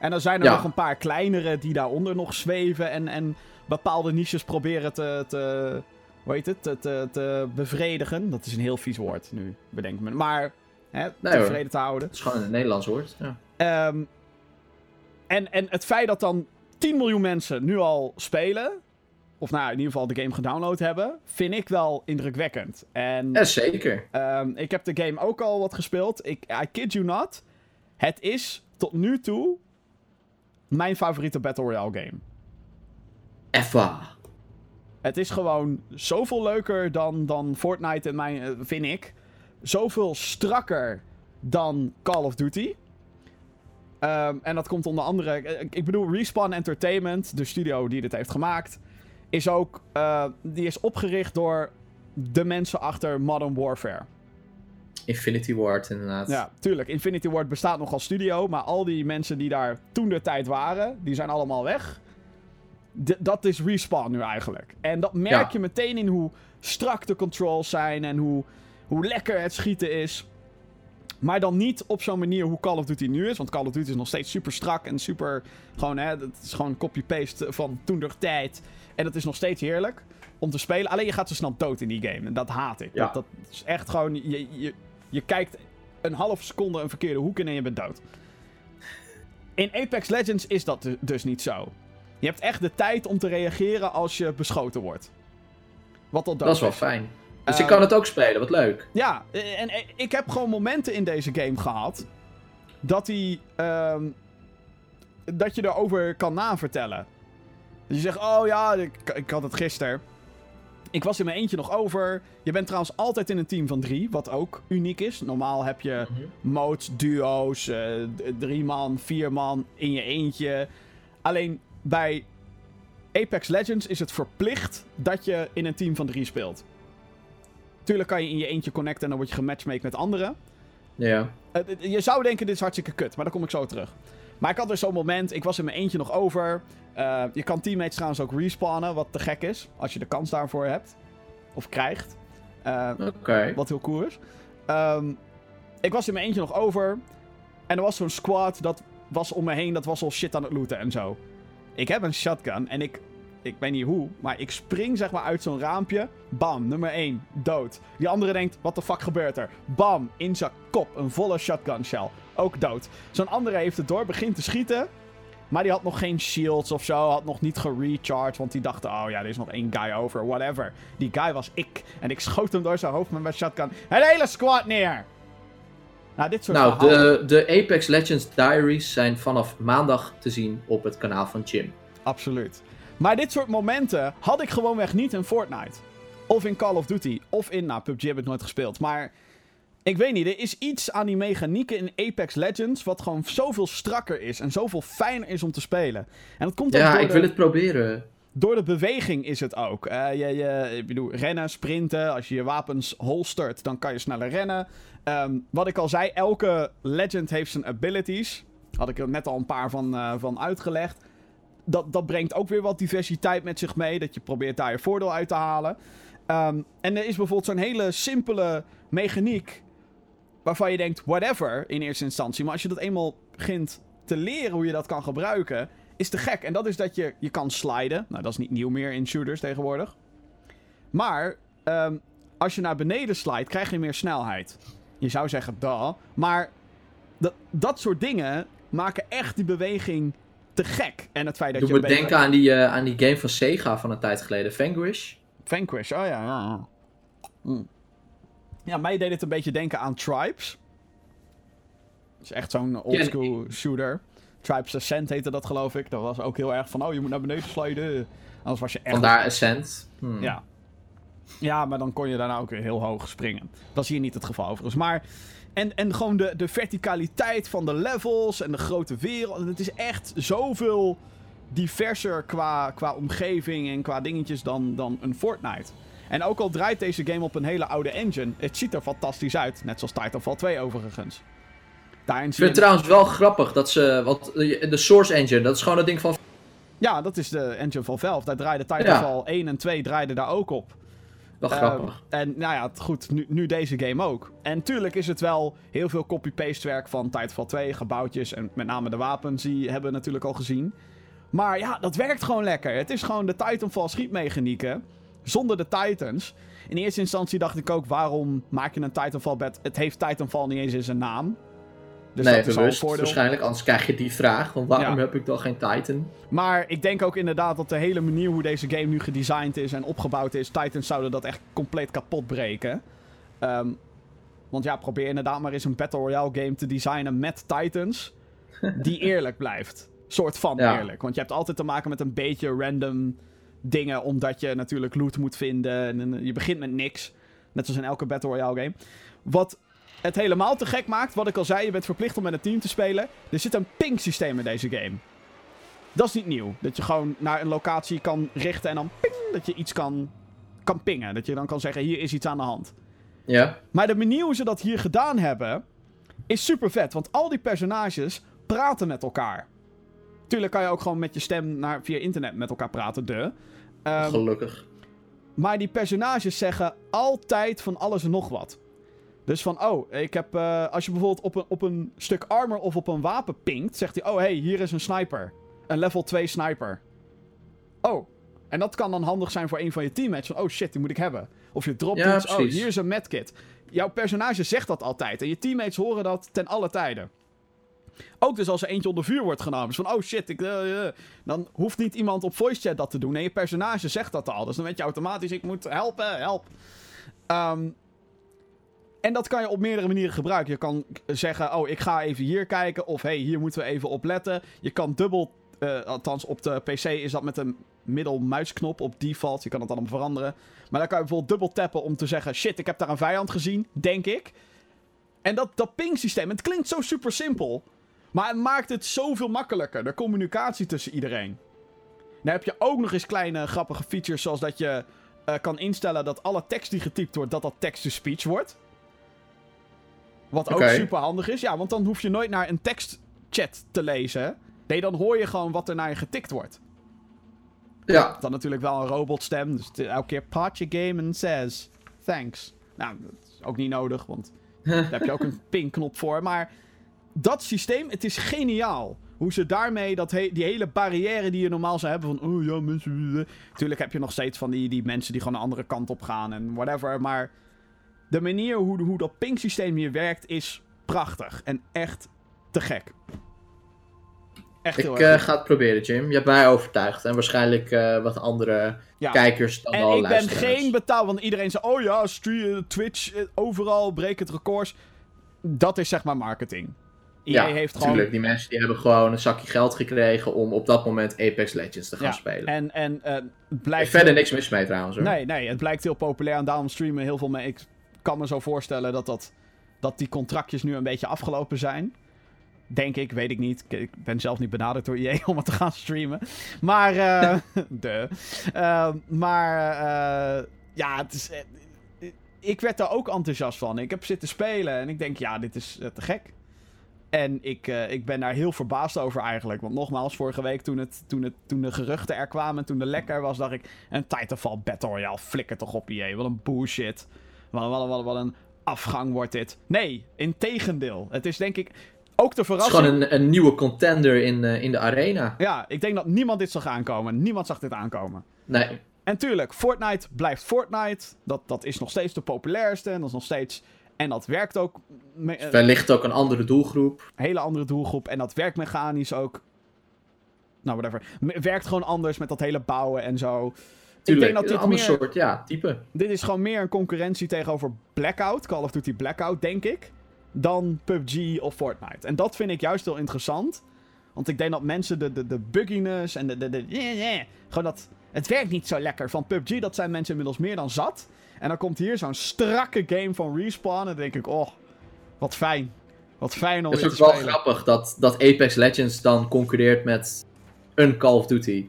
En dan zijn er Ja. nog een paar kleinere die daaronder nog zweven en, en bepaalde niches proberen te, te, hoe heet het, te, te, te bevredigen. Dat is een heel vies woord nu, bedenk me. Maar hè, Nee, hoor. tevreden te houden. Dat is gewoon in het Nederlands woord. Ja. Ehm, en, en het feit dat dan 10 miljoen mensen nu al spelen, of nou in ieder geval de game gedownload hebben, vind ik wel indrukwekkend. En ja, zeker. ehm, ik heb de game ook al wat gespeeld. Ik, I kid you not. Het is tot nu toe mijn favoriete Battle Royale game. Effa. Het is gewoon zoveel leuker dan, dan Fortnite in mijn, eh, vind ik. Zoveel strakker dan Call of Duty. Ehm, en dat komt onder andere... eh, Ik bedoel, Respawn Entertainment, de studio die dit heeft gemaakt... is ook... eh, die is opgericht door de mensen achter Modern Warfare. Infinity Ward, inderdaad. Ja, tuurlijk. Infinity Ward bestaat nog als studio... maar al die mensen die daar toen de tijd waren... die zijn allemaal weg. D- dat is Respawn nu eigenlijk. En dat merk Ja. je meteen in hoe strak de controls zijn... en hoe, hoe lekker het schieten is. Maar dan niet op zo'n manier hoe Call of Duty nu is. Want Call of Duty is nog steeds super strak en super. Gewoon, hè, het is gewoon copy-paste van toen de tijd. En dat is nog steeds heerlijk om te spelen. Alleen je gaat zo snel dood in die game. En dat haat ik. Ja. Dat, dat is echt gewoon. Je, je, je kijkt een half seconde een verkeerde hoek in en je bent dood. In Apex Legends is dat du- dus niet zo. Je hebt echt de tijd om te reageren als je beschoten wordt. Wat al dood Dat is wel fijn. Dus je kan het ook spelen, wat leuk. Ja, en, en ik heb gewoon momenten in deze game gehad. dat hij. ehm, dat je erover kan navertellen. Je zegt: Oh ja, ik, ik had het gisteren. Ik was in mijn eentje nog over. Je bent trouwens altijd in een team van drie, wat ook uniek is. Normaal heb je modes, duo's, d- drie man, vier man in je eentje. Alleen bij Apex Legends is het verplicht dat je in een team van drie speelt. Tuurlijk kan je in je eentje connecten en dan word je gematchmake met anderen. Ja. Eh, je zou denken, dit is hartstikke kut, maar daar kom ik zo terug. Maar ik had dus zo'n moment, ik was in mijn eentje nog over. Eh, je kan teammates trouwens ook respawnen, wat te gek is. Als je de kans daarvoor hebt. Of krijgt. Eh, Oké. wat heel cool is. Ehm, ik was in mijn eentje nog over. En er was zo'n squad, dat was om me heen, dat was al shit aan het looten en zo. Ik heb een shotgun en ik, ik weet niet hoe, maar ik spring zeg maar uit zo'n raampje. Bam, nummer 1, dood. Die andere denkt, wat de fuck gebeurt er? Bam, in zijn kop, een volle shotgun shell. Ook dood. Zo'n andere heeft het door, begint te schieten. Maar die had nog geen shields of zo, had nog niet gerecharged, want die dacht, oh ja, er is nog één guy over, whatever. Die guy was ik. En ik schoot hem door zijn hoofd met mijn shotgun. Het hele squad neer! Nou, dit soort Nou, de, de Apex Legends Diaries zijn vanaf maandag te zien op het kanaal van Jim. Absoluut. Maar dit soort momenten had ik gewoonweg niet in Fortnite. Of in Call of Duty. Of in, nou, PUBG heb ik nooit gespeeld. Maar ik weet niet, er is iets aan die mechanieken in Apex Legends... wat gewoon zoveel strakker is en zoveel fijner is om te spelen. En dat komt ook Ja, ik de... wil het proberen. Door de beweging is het ook. Je, je, ik bedoel, rennen, sprinten. Als je je wapens holstert, dan kan je sneller rennen. Ehm, wat ik al zei, elke legend heeft zijn abilities. Had ik er net al een paar van, eh, van uitgelegd. Dat, dat brengt ook weer wat diversiteit met zich mee. Dat je probeert daar je voordeel uit te halen. Ehm, en er is bijvoorbeeld zo'n hele simpele mechaniek. Waarvan je denkt, whatever, in eerste instantie. Maar als je dat eenmaal begint te leren hoe je dat kan gebruiken is te gek. En dat is dat je, je kan sliden. Nou, dat is niet nieuw meer in shooters tegenwoordig. Maar ehm, als je naar beneden slijt, krijg je meer snelheid. Je zou zeggen, da. Maar dat, dat soort dingen maken echt die beweging te gek. En het feit dat Doe je... me beetje- denken aan die, eh, aan die game van Sega van een tijd geleden, Vanquish. Vanquish, oh ja, ja. ja. Hm. Ja, mij deed het een beetje denken aan Tribes. Dat is echt zo'n oldschool shooter. Tribes Ascent heette dat, geloof ik. Dat was ook heel erg van, oh, je moet naar beneden sliden. Anders was je echt... Vandaar Ascent. Hmm. Ja. Ja, maar dan kon je daarna ook weer heel hoog springen. Dat is hier niet het geval overigens. Maar... En, en gewoon de, de verticaliteit van de levels en de grote wereld. Het is echt zoveel diverser qua, qua omgeving en qua dingetjes dan, dan een Fortnite. En ook al draait deze game op een hele oude engine, het ziet er fantastisch uit. Net zoals Titanfall 2 overigens. Daarin Ik vind het trouwens wel grappig dat ze. Want eh, de Source Engine, dat is gewoon het ding van. Ja, dat is de engine van Valve. Daar draaide Titanfall 1 en 2 draaiden daar ook op. Wel Eh, grappig. en nou ja, goed, nu, nu deze game ook. En tuurlijk is het wel heel veel copy-paste werk van Titanfall 2, gebouwtjes en met name de wapens, die hebben we natuurlijk al gezien. Maar ja, dat werkt gewoon lekker. Het is gewoon de Titanfall schietmechanieken, zonder de Titans. In eerste instantie dacht ik ook, waarom maak je een Titanfall bed? Het heeft Titanfall niet eens in zijn naam. Dus nee, dat is bewust. Waarschijnlijk, anders krijg je die vraag. Want waarom Ja. heb ik dan geen Titan? Maar ik denk ook inderdaad dat de hele manier hoe deze game nu gedesigned is en opgebouwd is, Titans zouden dat echt compleet kapot breken. Ehm, want ja, probeer inderdaad maar eens een Battle Royale game te designen met Titans, [LAUGHS] die eerlijk blijft. Soort van Ja. eerlijk. Want je hebt altijd te maken met een beetje random dingen, omdat je natuurlijk loot moet vinden. En, en je begint met niks. Net zoals in elke Battle Royale game. Wat het helemaal te gek maakt, wat ik al zei, je bent verplicht om met een team te spelen. Er zit een ping systeem in deze game. Dat is niet nieuw. Dat je gewoon naar een locatie kan richten en dan ping, dat je iets kan, kan pingen. Dat je dan kan zeggen, hier is iets aan de hand. Ja. Maar de manier hoe ze dat hier gedaan hebben, is super vet. Want al die personages praten met elkaar. Tuurlijk kan je ook gewoon met je stem naar, via internet met elkaar praten, de. Ehm, Gelukkig. maar die personages zeggen altijd van alles en nog wat. Dus van, oh, ik heb, uh, als je bijvoorbeeld op een, op een stuk armor of op een wapen pinkt, zegt hij, oh hey, hier is een sniper. Een level 2 sniper. Oh, en dat kan dan handig zijn voor een van je teammates. Van, oh shit, die moet ik hebben. Of je dropt ja, iets, oh, hier is een medkit. Jouw personage zegt dat altijd. En je teammates horen dat ten alle tijden. Ook dus als er eentje onder vuur wordt genomen. Dus van, oh shit, ik, uh, dan hoeft niet iemand op voice chat dat te doen. Nee, je personage zegt dat al. Dus dan weet je automatisch, ik moet helpen, help. Um, en dat kan je op meerdere manieren gebruiken. Je kan zeggen, oh, ik ga even hier kijken. Of, hey, hier moeten we even op letten. Je kan dubbel, uh, althans op de PC is dat met een middelmuisknop op default. Je kan het dan veranderen. Maar dan kan je bijvoorbeeld dubbel tappen om te zeggen, shit, ik heb daar een vijand gezien, denk ik. En dat, dat ping systeem, het klinkt zo super simpel. Maar het maakt het zoveel makkelijker. De communicatie tussen iedereen. Dan heb je ook nog eens kleine grappige features. Zoals dat je uh, kan instellen dat alle tekst die getypt wordt, dat dat text-to-speech wordt. Wat ook super handig is. Ja, want dan hoef je nooit naar een tekstchat te lezen. Nee, dan hoor je gewoon wat er naar je getikt wordt. Ja. Dan natuurlijk wel een robotstem. Dus elke keer part your game and says thanks. Nou, dat is ook niet nodig, want [LAUGHS] daar heb je ook een ping-knop voor. Maar dat systeem, het is geniaal. Hoe ze daarmee dat die hele barrière die je normaal zou hebben van... Oh ja, mensen... Tuurlijk heb je nog steeds van die, die mensen die gewoon een andere kant op gaan en whatever. Maar de manier hoe, hoe dat ping-systeem hier werkt is prachtig. En echt te gek. Echt ik uh, ga het proberen, Jim. Je hebt mij overtuigd. En waarschijnlijk uh, wat andere kijkers dan en wel ik ben geen betaal, want iedereen zegt... Oh ja, Twitch, eh, overal breek het records. Dat is zeg maar marketing. EA ja, heeft natuurlijk. Gewoon... Die mensen die hebben gewoon een zakje geld gekregen om op dat moment Apex Legends te gaan ja, spelen. En, en uh, blijkt... verder niks mis mee trouwens hoor. Nee, nee, het blijkt heel populair en daarom streamen heel veel mee. Ik kan me zo voorstellen dat, dat, dat die contractjes nu een beetje afgelopen zijn. Denk ik, weet ik niet. Ik ben zelf niet benaderd door EA [LAUGHS] om het te gaan streamen. Maar, uh, [LAUGHS] de. Uh, maar, uh, ja, het is, ik werd daar ook enthousiast van. Ik heb zitten spelen en ik denk, ja, dit is te gek. En ik, uh, ik ben daar heel verbaasd over eigenlijk. Want nogmaals, vorige week toen, het, toen, het, toen de geruchten er kwamen en toen de lekker was, dacht ik... Een Titanfall Battle Royale, flikker toch op, EA. Wat een bullshit. Wat, wat, wat, wat een afgang wordt dit. Nee, in tegendeel. Het is denk ik ook de verrassing... Het is gewoon een, een nieuwe contender in, uh, in de arena. Ja, ik denk dat niemand dit zag aankomen. Niemand zag dit aankomen. Nee. En tuurlijk, Fortnite blijft Fortnite. Dat, dat is nog steeds de populairste. En dat is nog steeds... En dat werkt ook... Uh, Wellicht ook een andere doelgroep. Een hele andere doelgroep. En dat werkt mechanisch ook... Nou, whatever. Werkt gewoon anders met dat hele bouwen en zo. Tuurlijk, ik denk dat dit een meer, soort ja, type. Dit is gewoon meer een concurrentie tegenover Blackout, Call of Duty Blackout, denk ik, dan PUBG of Fortnite. En dat vind ik juist heel interessant. Want ik denk dat mensen de, de, de bugginess en de, de, de yeah, yeah, gewoon dat het werkt niet zo lekker van PUBG, dat zijn mensen inmiddels meer dan zat. En dan komt hier zo'n strakke game van Respawn en dan denk ik, oh, wat fijn. Wat fijn om Het is ook wel grappig dat, dat Apex Legends dan concurreert met een Call of Duty.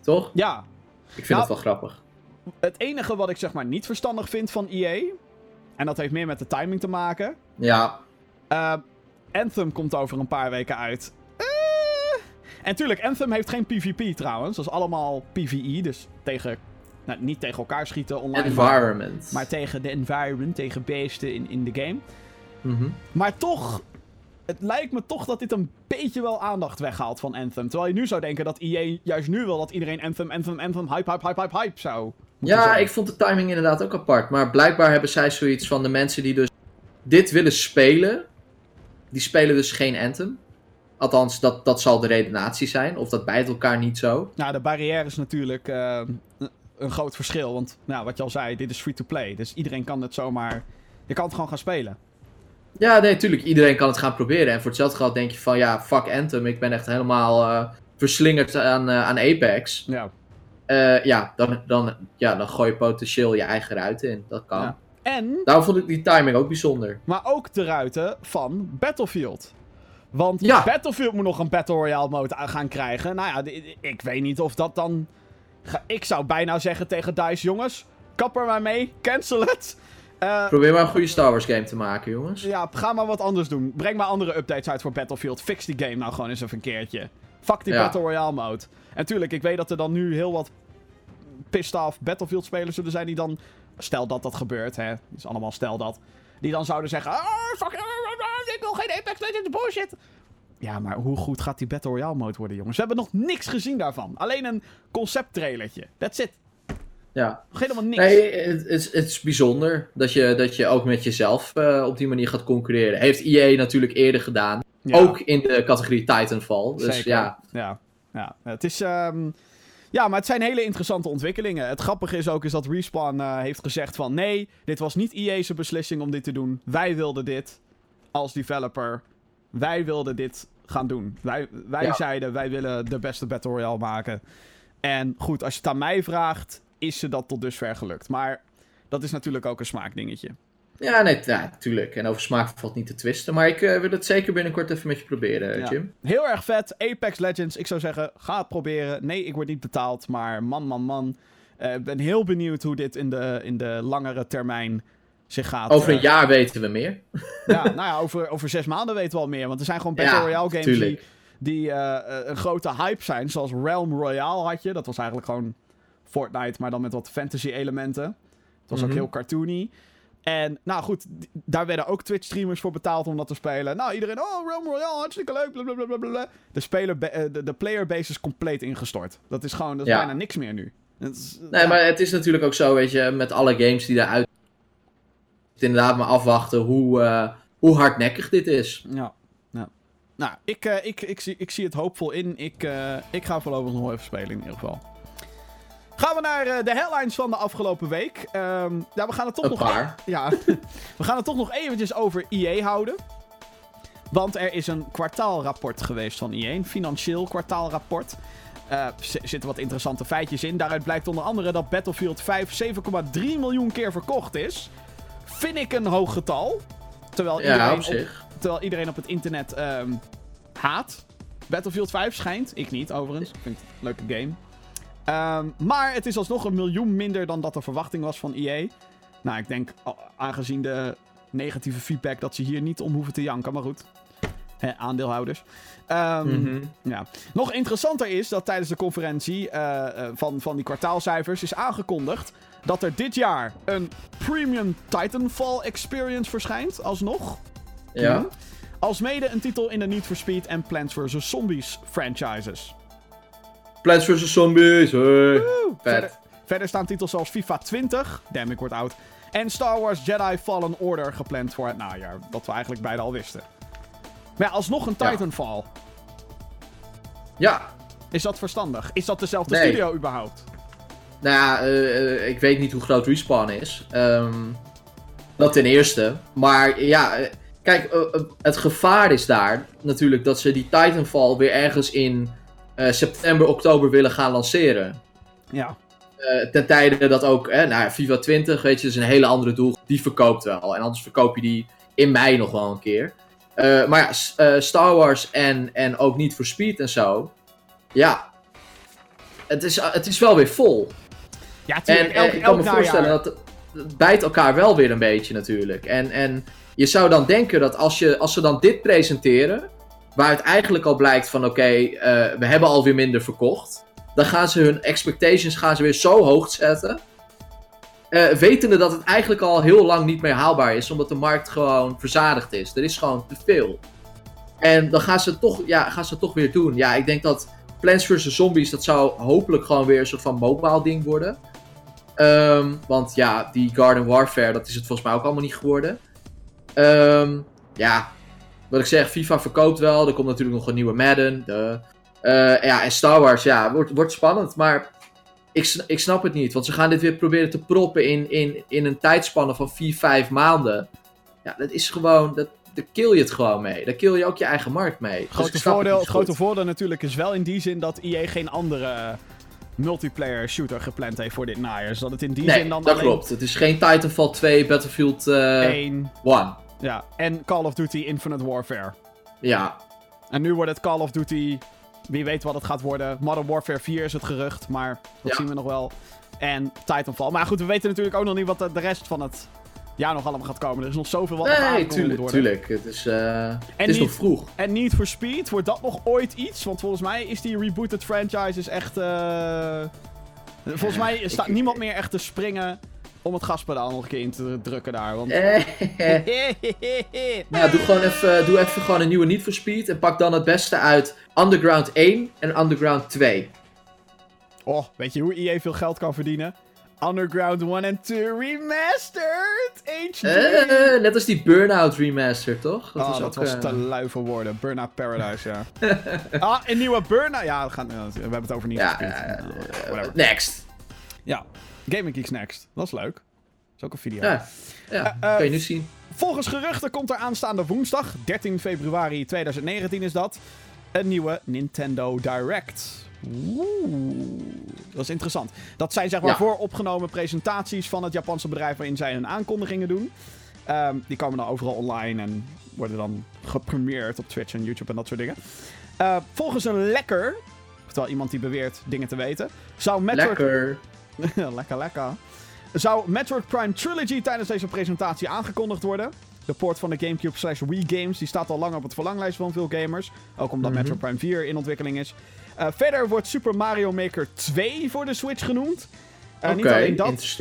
Toch? Ja, ik vind het nou, wel grappig. Het enige wat ik zeg maar niet verstandig vind van EA. En dat heeft meer met de timing te maken. Ja. Uh, Anthem komt over een paar weken uit. Uh, en tuurlijk, Anthem heeft geen PvP trouwens. Dat is allemaal PvE. Dus tegen. Nou, niet tegen elkaar schieten online. Environment. Maar, tegen de environment, tegen beesten in, in de game. Mm Maar toch het lijkt me toch dat dit een beetje wel aandacht weghaalt van Anthem. Terwijl je nu zou denken dat EA juist nu wil dat iedereen Anthem, Anthem, Anthem, hype, hype, hype, hype, hype zou. Ja, ik vond de timing inderdaad ook apart. Maar blijkbaar hebben zij zoiets van de mensen die dus dit willen spelen, die spelen dus geen Anthem. Althans, dat, dat zal de redenatie zijn. Of dat bijt elkaar niet zo. Nou, de barrière is natuurlijk uh, een groot verschil. Want nou, wat je al zei, dit is free-to-play. Dus iedereen kan het zomaar... Je kan het gewoon gaan spelen. Ja, nee, tuurlijk. Iedereen kan het gaan proberen. En voor hetzelfde geld denk je van, ja, fuck Anthem. Ik ben echt helemaal uh, verslingerd aan, uh, aan Apex. Ja. Uh, ja, dan, dan, ja, dan gooi je potentieel je eigen ruiten in. Dat kan. Ja. En... Daarom vond ik die timing ook bijzonder. Maar ook de ruiten van Battlefield. Want ja. Battlefield moet nog een Battle Royale mode gaan krijgen. Nou ja, ik weet niet of dat dan... Ik zou bijna zeggen tegen DICE, jongens, kap er maar mee, cancel het. Uh, Probeer maar een goede Star Wars game te maken, jongens. Ja, ga maar wat anders doen. Breng maar andere updates uit voor Battlefield. Fix die game nou gewoon eens even een keertje. Fuck die Battle Royale mode. En tuurlijk, ik weet dat er dan nu heel wat pissed off Battlefield spelers zullen zijn die dan... Stel dat dat gebeurt, hè. is allemaal stel dat. Die dan zouden zeggen, oh, fuck, ik wil geen Apex Legends bullshit. Ja, maar hoe goed gaat die Battle Royale mode worden, jongens? We hebben nog niks gezien daarvan. Alleen een concept trailertje. That's it. Ja. Nog helemaal niks. Nee, het, is, het is bijzonder dat je, dat je ook met jezelf uh, op die manier gaat concurreren. Heeft EA natuurlijk eerder gedaan. Ja. Ook in de categorie Titanfall. Dus Zeker. ja. ja. Ja, het is... Um... Ja, maar het zijn hele interessante ontwikkelingen. Het grappige is ook is dat Respawn uh, heeft gezegd van... Nee, dit was niet EA's beslissing om dit te doen. Wij wilden dit als developer. Wij wilden dit gaan doen. Wij, wij ja. zeiden, wij willen de beste Battle Royale maken. En goed, als je het aan mij vraagt, is ze dat tot dusver gelukt. Maar dat is natuurlijk ook een smaakdingetje. Ja, nee, ja, tuurlijk. En over smaak valt niet te twisten. Maar ik uh, wil het zeker binnenkort even met je proberen, ja. Jim. Heel erg vet. Apex Legends. Ik zou zeggen, ga het proberen. Nee, ik word niet betaald. Maar man, man, man. Ik uh, ben heel benieuwd hoe dit in de, in de langere termijn zich gaat. Over een uh, jaar weten we meer. Ja, nou ja, over, over zes maanden weten we al meer. Want er zijn gewoon Battle ja, Royale games tuurlijk. die, die een grote hype zijn. Zoals Realm Royale had je. Dat was eigenlijk gewoon Fortnite, maar dan met wat fantasy elementen. Het was mm -hmm. ook heel cartoony. En nou goed, daar werden ook Twitch-streamers voor betaald om dat te spelen. Nou, iedereen, oh, Realm Royale, hartstikke leuk, blablabla. De, speler, de, de playerbase is compleet ingestort. Dat is gewoon, dat is ja. bijna niks meer nu. Is, nee, ja. maar het is natuurlijk ook zo, weet je, met alle games die eruit... inderdaad maar afwachten hoe, uh, hoe hardnekkig dit is. Ja, ja. Nou, ik, uh, ik, ik, zie, ik zie het hoopvol in. Ik, uh, ik ga voorlopig nog even spelen in ieder geval. Gaan we naar de headlines van de afgelopen week. Um, ja, we gaan het toch een nog. Paar. Ja, [LAUGHS] we gaan het toch nog eventjes over EA houden. Want er is een kwartaalrapport geweest van EA, een financieel kwartaalrapport. Uh, zitten wat interessante feitjes in. Daaruit blijkt onder andere dat Battlefield 5 7,3 miljoen keer verkocht is. Vind ik een hoog getal. Terwijl iedereen, op, op, terwijl iedereen op het internet um, haat. Battlefield 5 schijnt. Ik niet, overigens. Ik vind het een leuke game. Um, maar het is alsnog een miljoen minder dan dat de verwachting was van EA. Nou, ik denk, aangezien de negatieve feedback, dat ze hier niet om hoeven te janken. Maar goed, He, aandeelhouders. Um, mm -hmm. ja. Nog interessanter is dat tijdens de conferentie uh, uh, van, van die kwartaalcijfers is aangekondigd dat er dit jaar een Premium Titanfall Experience verschijnt, alsnog. Ja. Mm. Als mede een titel in de Need for Speed en Plants vs. Zombies franchises. Plants vs. Zombies, hey. Verder, verder, staan titels zoals FIFA 20, damn ik word oud, en Star Wars Jedi Fallen Order gepland voor het najaar. Dat we eigenlijk beide al wisten. Maar ja, alsnog een Titanfall. Ja. Is dat verstandig? Is dat dezelfde nee. studio überhaupt? Nou ja, uh, ik weet niet hoe groot Respawn is. Um, dat ten eerste. Maar ja, kijk, uh, het gevaar is daar natuurlijk dat ze die Titanfall weer ergens in uh, september, oktober willen gaan lanceren. Ja. Ten tijde dat ook, eh, nou, FIFA 20, weet je, is een hele andere doel. Die verkoopt wel. En anders verkoop je die in mei nog wel een keer. Maar ja, Star Wars en, en ook niet voor Speed en zo. Ja. Het is, het is wel weer vol. Ja, tuurlijk, en, elk, ik kan me voorstellen dat het, bijt elkaar wel weer een beetje natuurlijk. En, en je zou dan denken dat als, je, als ze dan dit presenteren waar het eigenlijk al blijkt van oké, okay, uh, we hebben alweer minder verkocht. Dan gaan ze hun expectations gaan ze weer zo hoog zetten. Uh, wetende dat het eigenlijk al heel lang niet meer haalbaar is, omdat de markt gewoon verzadigd is. Er is gewoon te veel. En dan gaan ze toch, ja, gaan ze toch weer doen. Ja, ik denk dat Plants vs. Zombies, dat zou hopelijk gewoon weer een soort van mobile ding worden. Um, want ja, die Garden Warfare, dat is het volgens mij ook allemaal niet geworden. Um, ja, wat ik zeg, FIFA verkoopt wel. Er komt natuurlijk nog een nieuwe Madden. De, uh, ja, en Star Wars, ja, wordt, wordt spannend. Maar ik, ik snap het niet. Want ze gaan dit weer proberen te proppen in, in, in een tijdspanne van 4, 5 maanden. Ja, dat is gewoon... Dat, daar kill je het gewoon mee. Daar kill je ook je eigen markt mee. Grote dus voordeel, het grote voordeel natuurlijk is wel in die zin dat EA geen andere multiplayer shooter gepland heeft voor dit najaar. Dus dat het in die nee, zin dan dat alleen... klopt. Het is geen Titanfall 2, Battlefield uh, 1. 1. Ja, en Call of Duty Infinite Warfare. Ja. En nu wordt het Call of Duty... Wie weet wat het gaat worden. Modern Warfare 4 is het gerucht, maar dat ja. zien we nog wel. En Titanfall. Maar goed, we weten natuurlijk ook nog niet wat de rest van het jaar nog allemaal gaat komen. Er is nog zoveel wat nee, tuurlijk, worden. tuurlijk. Het is, uh, het is niet, nog vroeg. En Need for Speed, wordt dat nog ooit iets? Want volgens mij is die rebooted franchise is echt... Uh, volgens mij [LAUGHS] staat niemand meer echt te springen om het gaspedaal nog een keer in te drukken daar. Want... [LAUGHS] ja, doe, gewoon even, doe even gewoon een nieuwe Need for Speed. En pak dan het beste uit Underground 1 en Underground 2. Oh, weet je hoe EA veel geld kan verdienen? Underground 1 en 2 Remastered HD. Uh, net als die Burnout Remastered, toch? Dat, oh, dat was uh... te lui voor woorden. Burnout Paradise, ja. [LAUGHS] ah, een nieuwe Burnout. Ja, we, gaan, we hebben het over niet ja, uh, Next. Ja, Gaming Geeks Next. Dat is leuk. Dat is ook een video. Ja, ja kan je nu zien. Volgens geruchten komt er aanstaande woensdag, 13 februari 2019 is dat, een nieuwe Nintendo Direct. Oeh, dat is interessant. Dat zijn zeg maar vooropgenomen presentaties van het Japanse bedrijf waarin zij hun aankondigingen doen. Um, die komen dan overal online en worden dan gepremierd op Twitch en YouTube en dat soort dingen. Uh, volgens een lekker, oftewel iemand die beweert dingen te weten, zou Metroid... Lekker. [LAUGHS] lekker, lekker. Zou Metroid Prime Trilogy tijdens deze presentatie aangekondigd worden? De port van de GameCube slash Wii games die staat al lang op het verlanglijst van veel gamers. Ook omdat mm Metroid Prime 4 in ontwikkeling is. Uh, verder wordt Super Mario Maker 2 voor de Switch genoemd. Uh, niet alleen dat.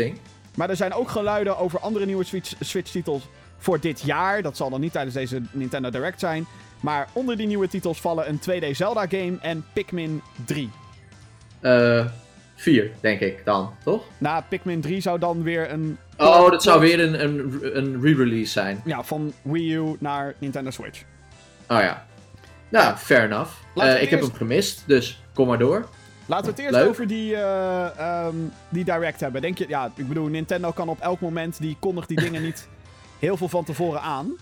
Maar er zijn ook geluiden over andere nieuwe Switch-titels voor dit jaar. Dat zal dan niet tijdens deze Nintendo Direct zijn. Maar onder die nieuwe titels vallen een 2D Zelda-game en Pikmin 3. Eh, 4, denk ik dan, toch? Na Pikmin 3 zou dan weer een. Oh, dat zou weer een, een, een re-release zijn. Ja, van Wii U naar Nintendo Switch. Oh ja. Nou, fair enough. Uh, ik heb hem gemist, dus kom maar door. Laten we het eerst over die, uh, um, die Direct hebben. Denk je, ja, ik bedoel, Nintendo kan op elk moment, die kondigt die dingen niet [LAUGHS] heel veel van tevoren aan.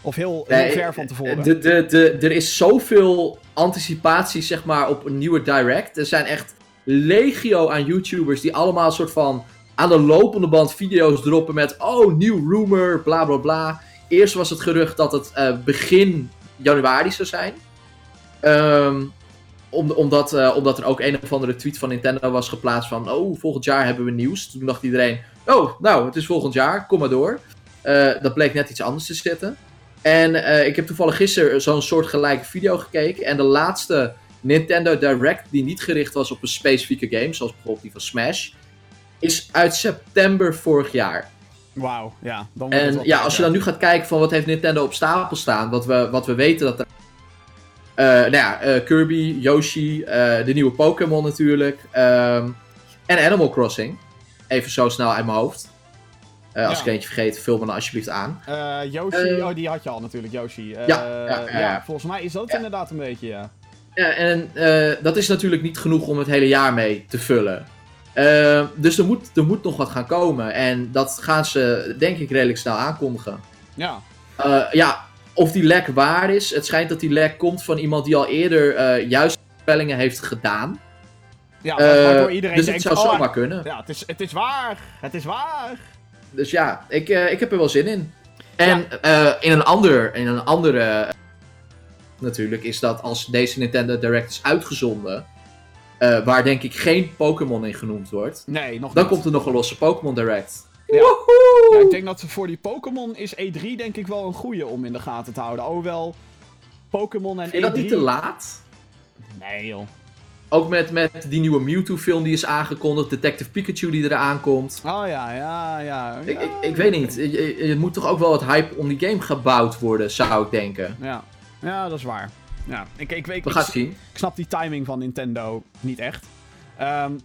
Of heel, heel ver van tevoren. De, de, de, er is zoveel anticipatie, zeg maar, op een nieuwe Direct. Er zijn echt legio aan YouTubers die allemaal een soort van aan de lopende band video's droppen met oh, nieuw rumor, bla bla bla. Eerst was het gerucht dat het uh, begin januari zou zijn. Om, omdat, uh, omdat er ook een of andere tweet van Nintendo was geplaatst van oh, volgend jaar hebben we nieuws. Toen dacht iedereen, oh, nou, het is volgend jaar, kom maar door. Uh, dat bleek net iets anders te zitten. En ik heb toevallig gisteren zo'n soort gelijke video gekeken. En de laatste Nintendo Direct, die niet gericht was op een specifieke game, zoals bijvoorbeeld die van Smash, is uit september vorig jaar. Wauw, ja. Dan en ja, als je dan nu gaat kijken van wat heeft Nintendo op stapel staan, wat we, wat we weten dat er... Uh, nou ja, uh, Kirby, Yoshi, uh, de nieuwe Pokémon natuurlijk. Um, en Animal Crossing. Even zo snel uit mijn hoofd. Als ik eentje vergeet, vul me dan alsjeblieft aan. Yoshi, oh die had je al natuurlijk, Yoshi. Ja, ja, ja, volgens mij is dat inderdaad een beetje, ja. Ja, en dat is natuurlijk niet genoeg om het hele jaar mee te vullen. Uh, dus er moet, er moet nog wat gaan komen. En dat gaan ze, denk ik, redelijk snel aankondigen. Ja. Uh, ja, of die lek waar is. Het schijnt dat die lek komt van iemand die al eerder juist spellingen heeft gedaan. Ja, waardoor iedereen dus denkt... het zou oh, zomaar kunnen. Ja, het is, het is waar. Het is waar. Dus ja, ik, ik heb er wel zin in. En ja. in, een ander, in een andere natuurlijk, is dat als deze Nintendo Direct is uitgezonden, uh, waar denk ik geen Pokémon in genoemd wordt, nee, nog dan komt er nog een losse Pokémon Direct. Ja. ja. ik denk dat voor die Pokémon is E3 denk ik wel een goede om in de gaten te houden. Alhoewel, Pokémon en Vind je E3... dat niet te laat? Nee joh. Ook met, met die nieuwe Mewtwo-film die is aangekondigd, Detective Pikachu die eraan komt. Oh ja, ja, ja. Ik, ik, ik weet niet. Je, moet toch ook wel wat hype om die game gebouwd worden, zou ik denken. Ja. Ja, dat is waar. Ja, ik, ik, ik, We gaan zien. Ik snap die timing van Nintendo niet echt. Um,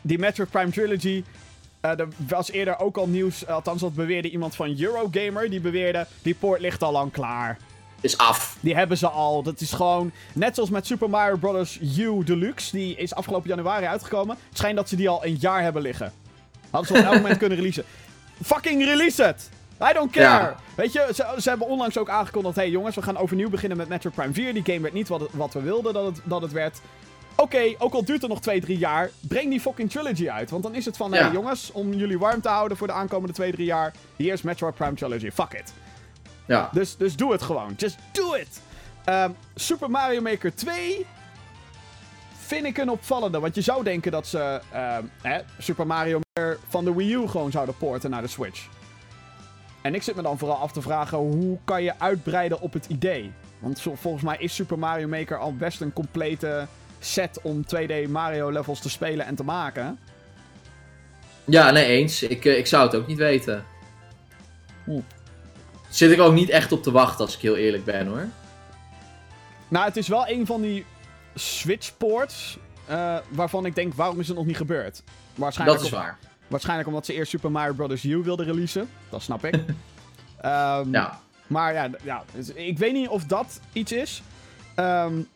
die Metroid Prime Trilogy. Uh, er was eerder ook al nieuws, althans dat beweerde iemand van Eurogamer. Die beweerde, die poort ligt al lang klaar. Is af. Die hebben ze al. Dat is gewoon, net zoals met Super Mario Bros. U Deluxe. Die is afgelopen januari uitgekomen. Het schijnt dat ze die al een jaar hebben liggen. Hadden ze op elk [LAUGHS] moment kunnen releasen. Fucking release het! I don't care. Weet je, ze, ze, hebben onlangs ook aangekondigd... hey jongens, we gaan overnieuw beginnen met Metro Prime 4. Die game werd niet wat, wat we wilden dat het, dat het werd. Oké, ook al duurt het nog 2, 3 jaar... breng die fucking trilogy uit. Want dan is het van... Ja. hey jongens, om jullie warm te houden voor de aankomende 2, 3 jaar... hier is Metro Prime Trilogy. Fuck it. Ja. Dus, dus doe het gewoon. Just do it. Um, Super Mario Maker 2 vind ik een opvallende. Want je zou denken dat ze um, hè, Super Mario Maker van de Wii U gewoon zouden porten naar de Switch. En ik zit me dan vooral af te vragen, hoe kan je uitbreiden op het idee? Want volgens mij is Super Mario Maker al best een complete set om 2D Mario levels te spelen en te maken. Ja, nee, eens. Ik, ik zou het ook niet weten. Hm. Zit ik ook niet echt op te wachten, als ik heel eerlijk ben hoor. Nou, het is wel een van die Switch-ports waarvan ik denk, waarom is het nog niet gebeurd? Waarschijnlijk dat is waar. Waarschijnlijk omdat ze eerst Super Mario Bros. U wilden releasen. Dat snap ik. um, [LAUGHS] ja. Maar ja, ja, dus ik weet niet of dat iets is. Um,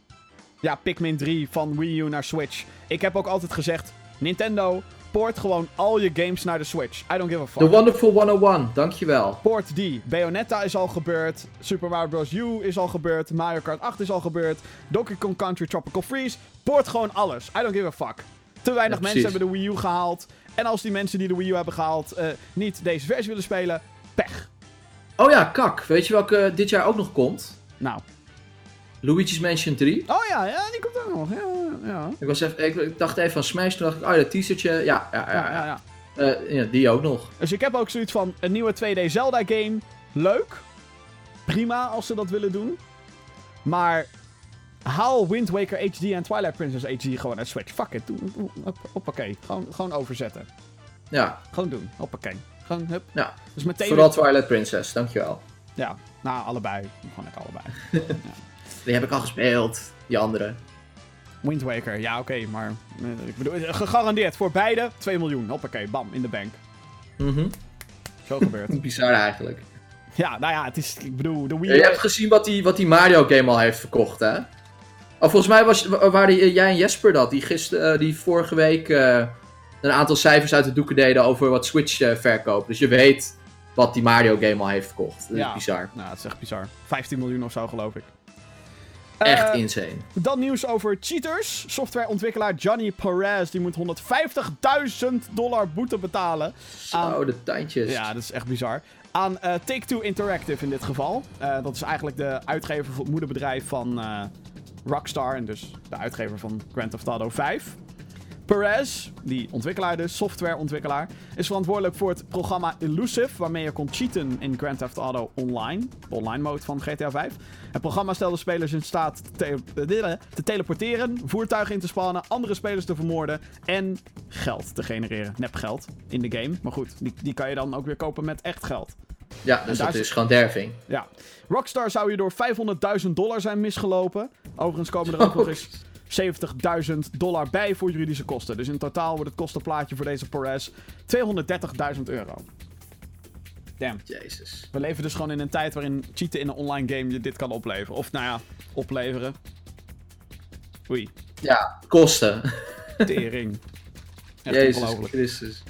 ja, Pikmin 3 van Wii U naar Switch. Ik heb ook altijd gezegd: Nintendo, poort gewoon al je games naar de Switch. I don't give a fuck. The Wonderful 101, dankjewel. Poort die. Bayonetta is al gebeurd. Super Mario Bros. U is al gebeurd. Mario Kart 8 is al gebeurd. Donkey Kong Country Tropical Freeze. Poort gewoon alles. I don't give a fuck. Te weinig mensen hebben de Wii U gehaald. En als die mensen die de Wii U hebben gehaald uh, niet deze versie willen spelen, pech. Oh ja, kak. Weet je welke dit jaar ook nog komt? Nou. Luigi's Mansion 3. Oh ja, ja die komt ook nog. Ja, ja. Ik, was even, ik, dacht even aan Smash, toen dacht ik, oh dat teasertje. Ja, ja, ja. ja, ja. Uh, ja, die ook nog. Dus ik heb ook zoiets van een nieuwe 2D Zelda game. Leuk. Prima als ze dat willen doen. Maar haal Wind Waker HD en Twilight Princess HD gewoon uit Switch. Fuck it. Hoppakee. Gewoon, gewoon overzetten. Ja. Gewoon doen. Hoppakee. Gewoon, hup. Ja. Dus meteen... Vooral Twilight Princess, dankjewel. Ja. Nou, allebei. Gewoon ik allebei. [LAUGHS] ja. Die heb ik al gespeeld. Die andere. Wind Waker, ja oké, maar eh, ik bedoel, gegarandeerd voor beide 2 miljoen. Hoppakee, bam, in de bank. Mhm. Zo gebeurt. [LAUGHS] Bizar eigenlijk. Ja, nou ja, het is, ik bedoel, de Wii... je hebt gezien wat die, wat die Mario game al heeft verkocht, hè? Oh, volgens mij was, waren eh, jij en Jesper dat, die, gister, uh, die vorige week uh, een aantal cijfers uit de doeken deden over wat Switch uh, verkoopt. Dus je weet wat die Mario game al heeft verkocht. Dat ja. is bizar. Nou, dat is echt bizar. 15 miljoen of zo, geloof ik. Echt insane. Dan nieuws over cheaters. Softwareontwikkelaar Johnny Perez die moet 150.000 dollar boete betalen. Zo, de tandjes. Ja, dat is echt bizar. Aan Take-Two Interactive in dit geval. dat is eigenlijk de uitgever voor het moederbedrijf van Rockstar en dus de uitgever van Grand Theft Auto 5. Perez, die ontwikkelaar dus, softwareontwikkelaar, is verantwoordelijk voor het programma Elusive, waarmee je kon cheaten in Grand Theft Auto Online, de online mode van GTA 5. Het programma stelde spelers in staat te, te, te teleporteren, voertuigen in te spannen, andere spelers te vermoorden en geld te genereren. Nepgeld in de game, maar goed, die, die kan je dan ook weer kopen met echt geld. Ja, dus dat is gewoon derving. Ja. Rockstar zou hierdoor 500.000 dollar zijn misgelopen. Overigens komen er ook nog eens [LAUGHS] 70.000 dollar bij voor juridische kosten. Dus in totaal wordt het kostenplaatje voor deze Perez 230.000 euro. Damn. Jezus. We leven dus gewoon in een tijd waarin cheaten in een online game je dit kan opleveren. Of nou ja, opleveren. Oei. Ja, kosten. Tering. Echt Jezus Christus.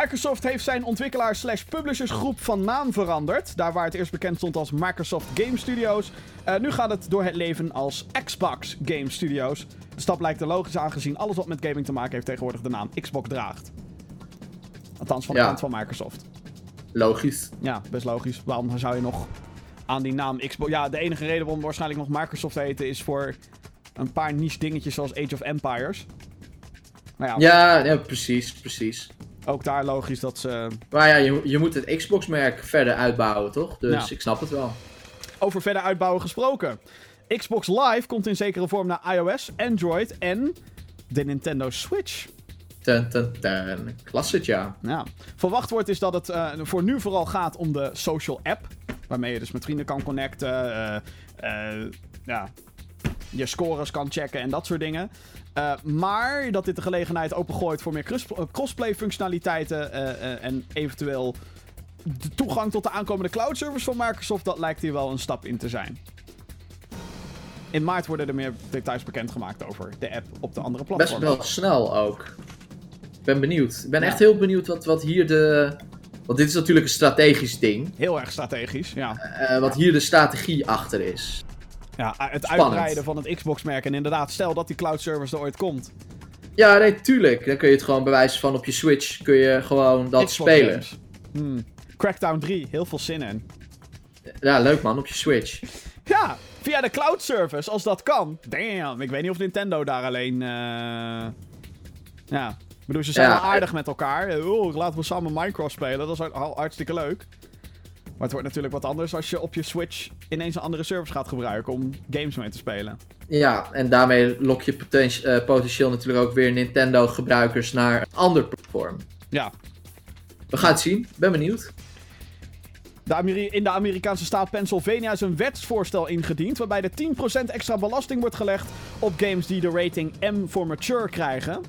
Microsoft heeft zijn ontwikkelaar slash publishersgroep van naam veranderd. Daar waar het eerst bekend stond als Microsoft Game Studios. Uh, nu gaat het door het leven als Xbox Game Studios. De stap lijkt er logisch aangezien alles wat met gaming te maken heeft tegenwoordig de naam Xbox draagt. Althans van de kant van Microsoft. Logisch. Ja, best logisch. Waarom zou je nog aan die naam Xbox... Ja, de enige reden waarom waarschijnlijk nog Microsoft heten is voor een paar niche dingetjes zoals Age of Empires. Ja, ja, ja, precies, precies ook daar logisch dat ze... Maar ja, je, je moet het Xbox-merk verder uitbouwen, toch? Dus ik snap het wel. Over verder uitbouwen gesproken. Xbox Live komt in zekere vorm naar iOS, Android en de Nintendo Switch. Ten, ten, ten. Klasse, ja. ja. Verwacht wordt is dat het uh, voor nu vooral gaat om de social app. Waarmee je dus met vrienden kan connecten. Uh, uh, ja, je scores kan checken en dat soort dingen. Uh, maar dat dit de gelegenheid opengooit voor meer eh, crossplay functionaliteiten uh, en eventueel de toegang tot de aankomende cloud service van Microsoft, dat lijkt hier wel een stap in te zijn. In maart worden er meer details bekendgemaakt over de app op de andere platforms. Best wel snel ook. Ik ben benieuwd. Ik ben echt heel benieuwd wat, wat hier de. Want dit is natuurlijk een strategisch ding. Heel erg strategisch, ja. wat hier de strategie achter is. Ja, het uitbreiden van het Xbox-merk. En inderdaad, stel dat die cloud service er ooit komt. Ja, nee, tuurlijk. Dan kun je het gewoon bewijzen van op je Switch. Kun je gewoon dat spelen. Hmm. Crackdown 3, heel veel zin in. Ja, leuk man, op je Switch. Ja, via de cloud service, als dat kan. Damn, ik weet niet of Nintendo daar alleen... Uh... Ja, ik bedoel, ze zijn wel aardig met elkaar. Oh, laten we samen Minecraft spelen, dat is hartstikke leuk. Maar het wordt natuurlijk wat anders als je op je Switch ineens een andere service gaat gebruiken om games mee te spelen. Ja, en daarmee lok je uh, potentieel natuurlijk ook weer Nintendo-gebruikers naar een ander platform. Ja. We gaan het zien. Ben benieuwd. De in de Amerikaanse staat Pennsylvania is een wetsvoorstel ingediend. waarbij er 10% extra belasting wordt gelegd op games die de rating M voor mature krijgen.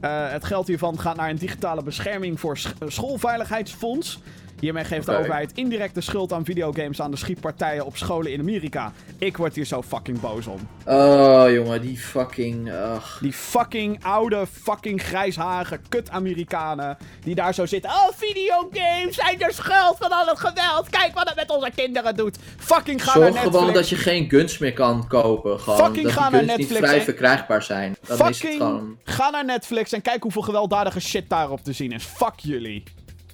Uh, het geld hiervan gaat naar een digitale bescherming voor schoolveiligheidsfonds. Hiermee geeft de overheid indirect de schuld aan videogames aan de schietpartijen op scholen in Amerika. Ik word hier zo fucking boos om. Oh, jongen, die fucking... Ugh. Die fucking oude, fucking grijsharige kut-Amerikanen. Die daar zo zitten. Oh, videogames zijn de schuld van al het geweld. Kijk wat het met onze kinderen doet. Fucking ga Zorg naar Netflix. gewoon dat je geen guns meer kan kopen. Gewoon. Fucking dat ga naar Netflix. niet vrij verkrijgbaar zijn. Dan fucking is het gewoon... ga naar Netflix en kijk hoeveel gewelddadige shit daarop te zien is. Fuck jullie.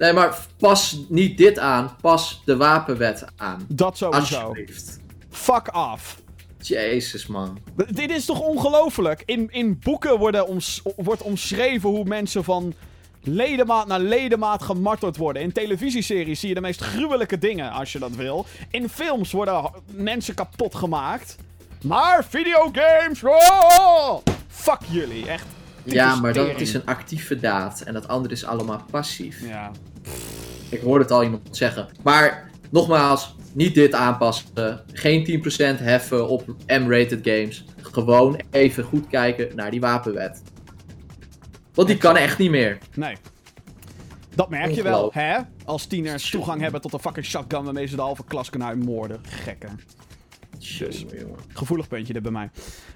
Nee, maar pas niet dit aan. Pas de wapenwet aan. Dat sowieso. Alsjeblieft. Fuck off. Jezus, man. dit is toch ongelooflijk? In, in boeken worden oms, wordt omschreven hoe mensen van ledemaat naar ledemaat gemarteld worden. In televisieseries zie je de meest gruwelijke dingen, als je dat wil. In films worden mensen kapot gemaakt. Maar videogames... Oh! Fuck jullie, echt. Ja, maar dat is een actieve daad. En dat andere is allemaal passief. Ja. Ik hoorde het al iemand zeggen. Maar nogmaals, niet dit aanpassen. Geen 10% heffen op M-rated games. Gewoon even goed kijken naar die wapenwet. Want die kan echt niet meer. Nee. Dat merk je wel, hè? Als tieners toegang hebben tot een fucking shotgun waarmee ze de halve klas kunnen uitmoorden. Gekken. Gevoelig puntje er bij mij.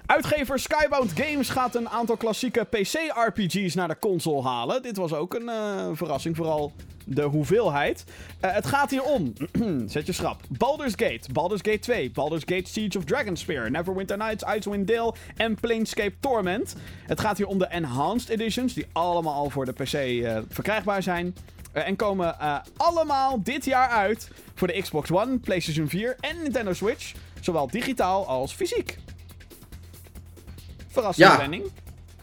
Uitgever Skybound Games gaat een aantal klassieke PC-RPG's naar de console halen. Dit was ook een uh, verrassing, vooral de hoeveelheid. Uh, het gaat hier om, [CLEARS THROAT] zet je schrap, Baldur's Gate, Baldur's Gate 2, Baldur's Gate Siege of Dragonspear, Neverwinter Nights, Icewind Dale en Planescape Torment. Het gaat hier om de Enhanced Editions, die allemaal al voor de PC uh, verkrijgbaar zijn. en komen allemaal dit jaar uit voor de Xbox One, PlayStation 4 en Nintendo Switch. Zowel digitaal als fysiek. Verrassende ja.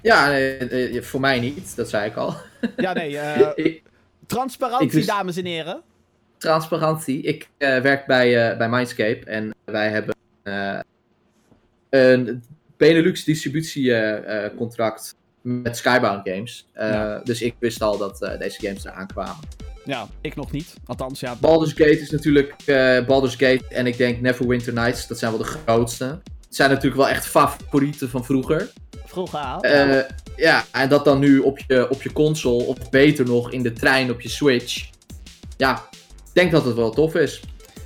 Ja, nee, voor mij niet. Dat zei ik al. Ja, nee. [LAUGHS] Uh, transparantie, dames en heren. Transparantie. Ik uh, werk bij, uh, bij Mindscape en wij hebben een Benelux distributiecontract met Skybound Games. Dus ik wist al dat deze games eraan kwamen. Ja, ik nog niet. Althans, ja. Baldur's Gate is natuurlijk uh, Baldur's Gate en ik denk Neverwinter Nights. Dat zijn wel de grootste. Het zijn natuurlijk wel echt favorieten van vroeger. Vroeger al. Uh, ja, en dat dan nu op je, op je console, of beter nog in de trein op je Switch. Ja, ik denk dat het wel tof is.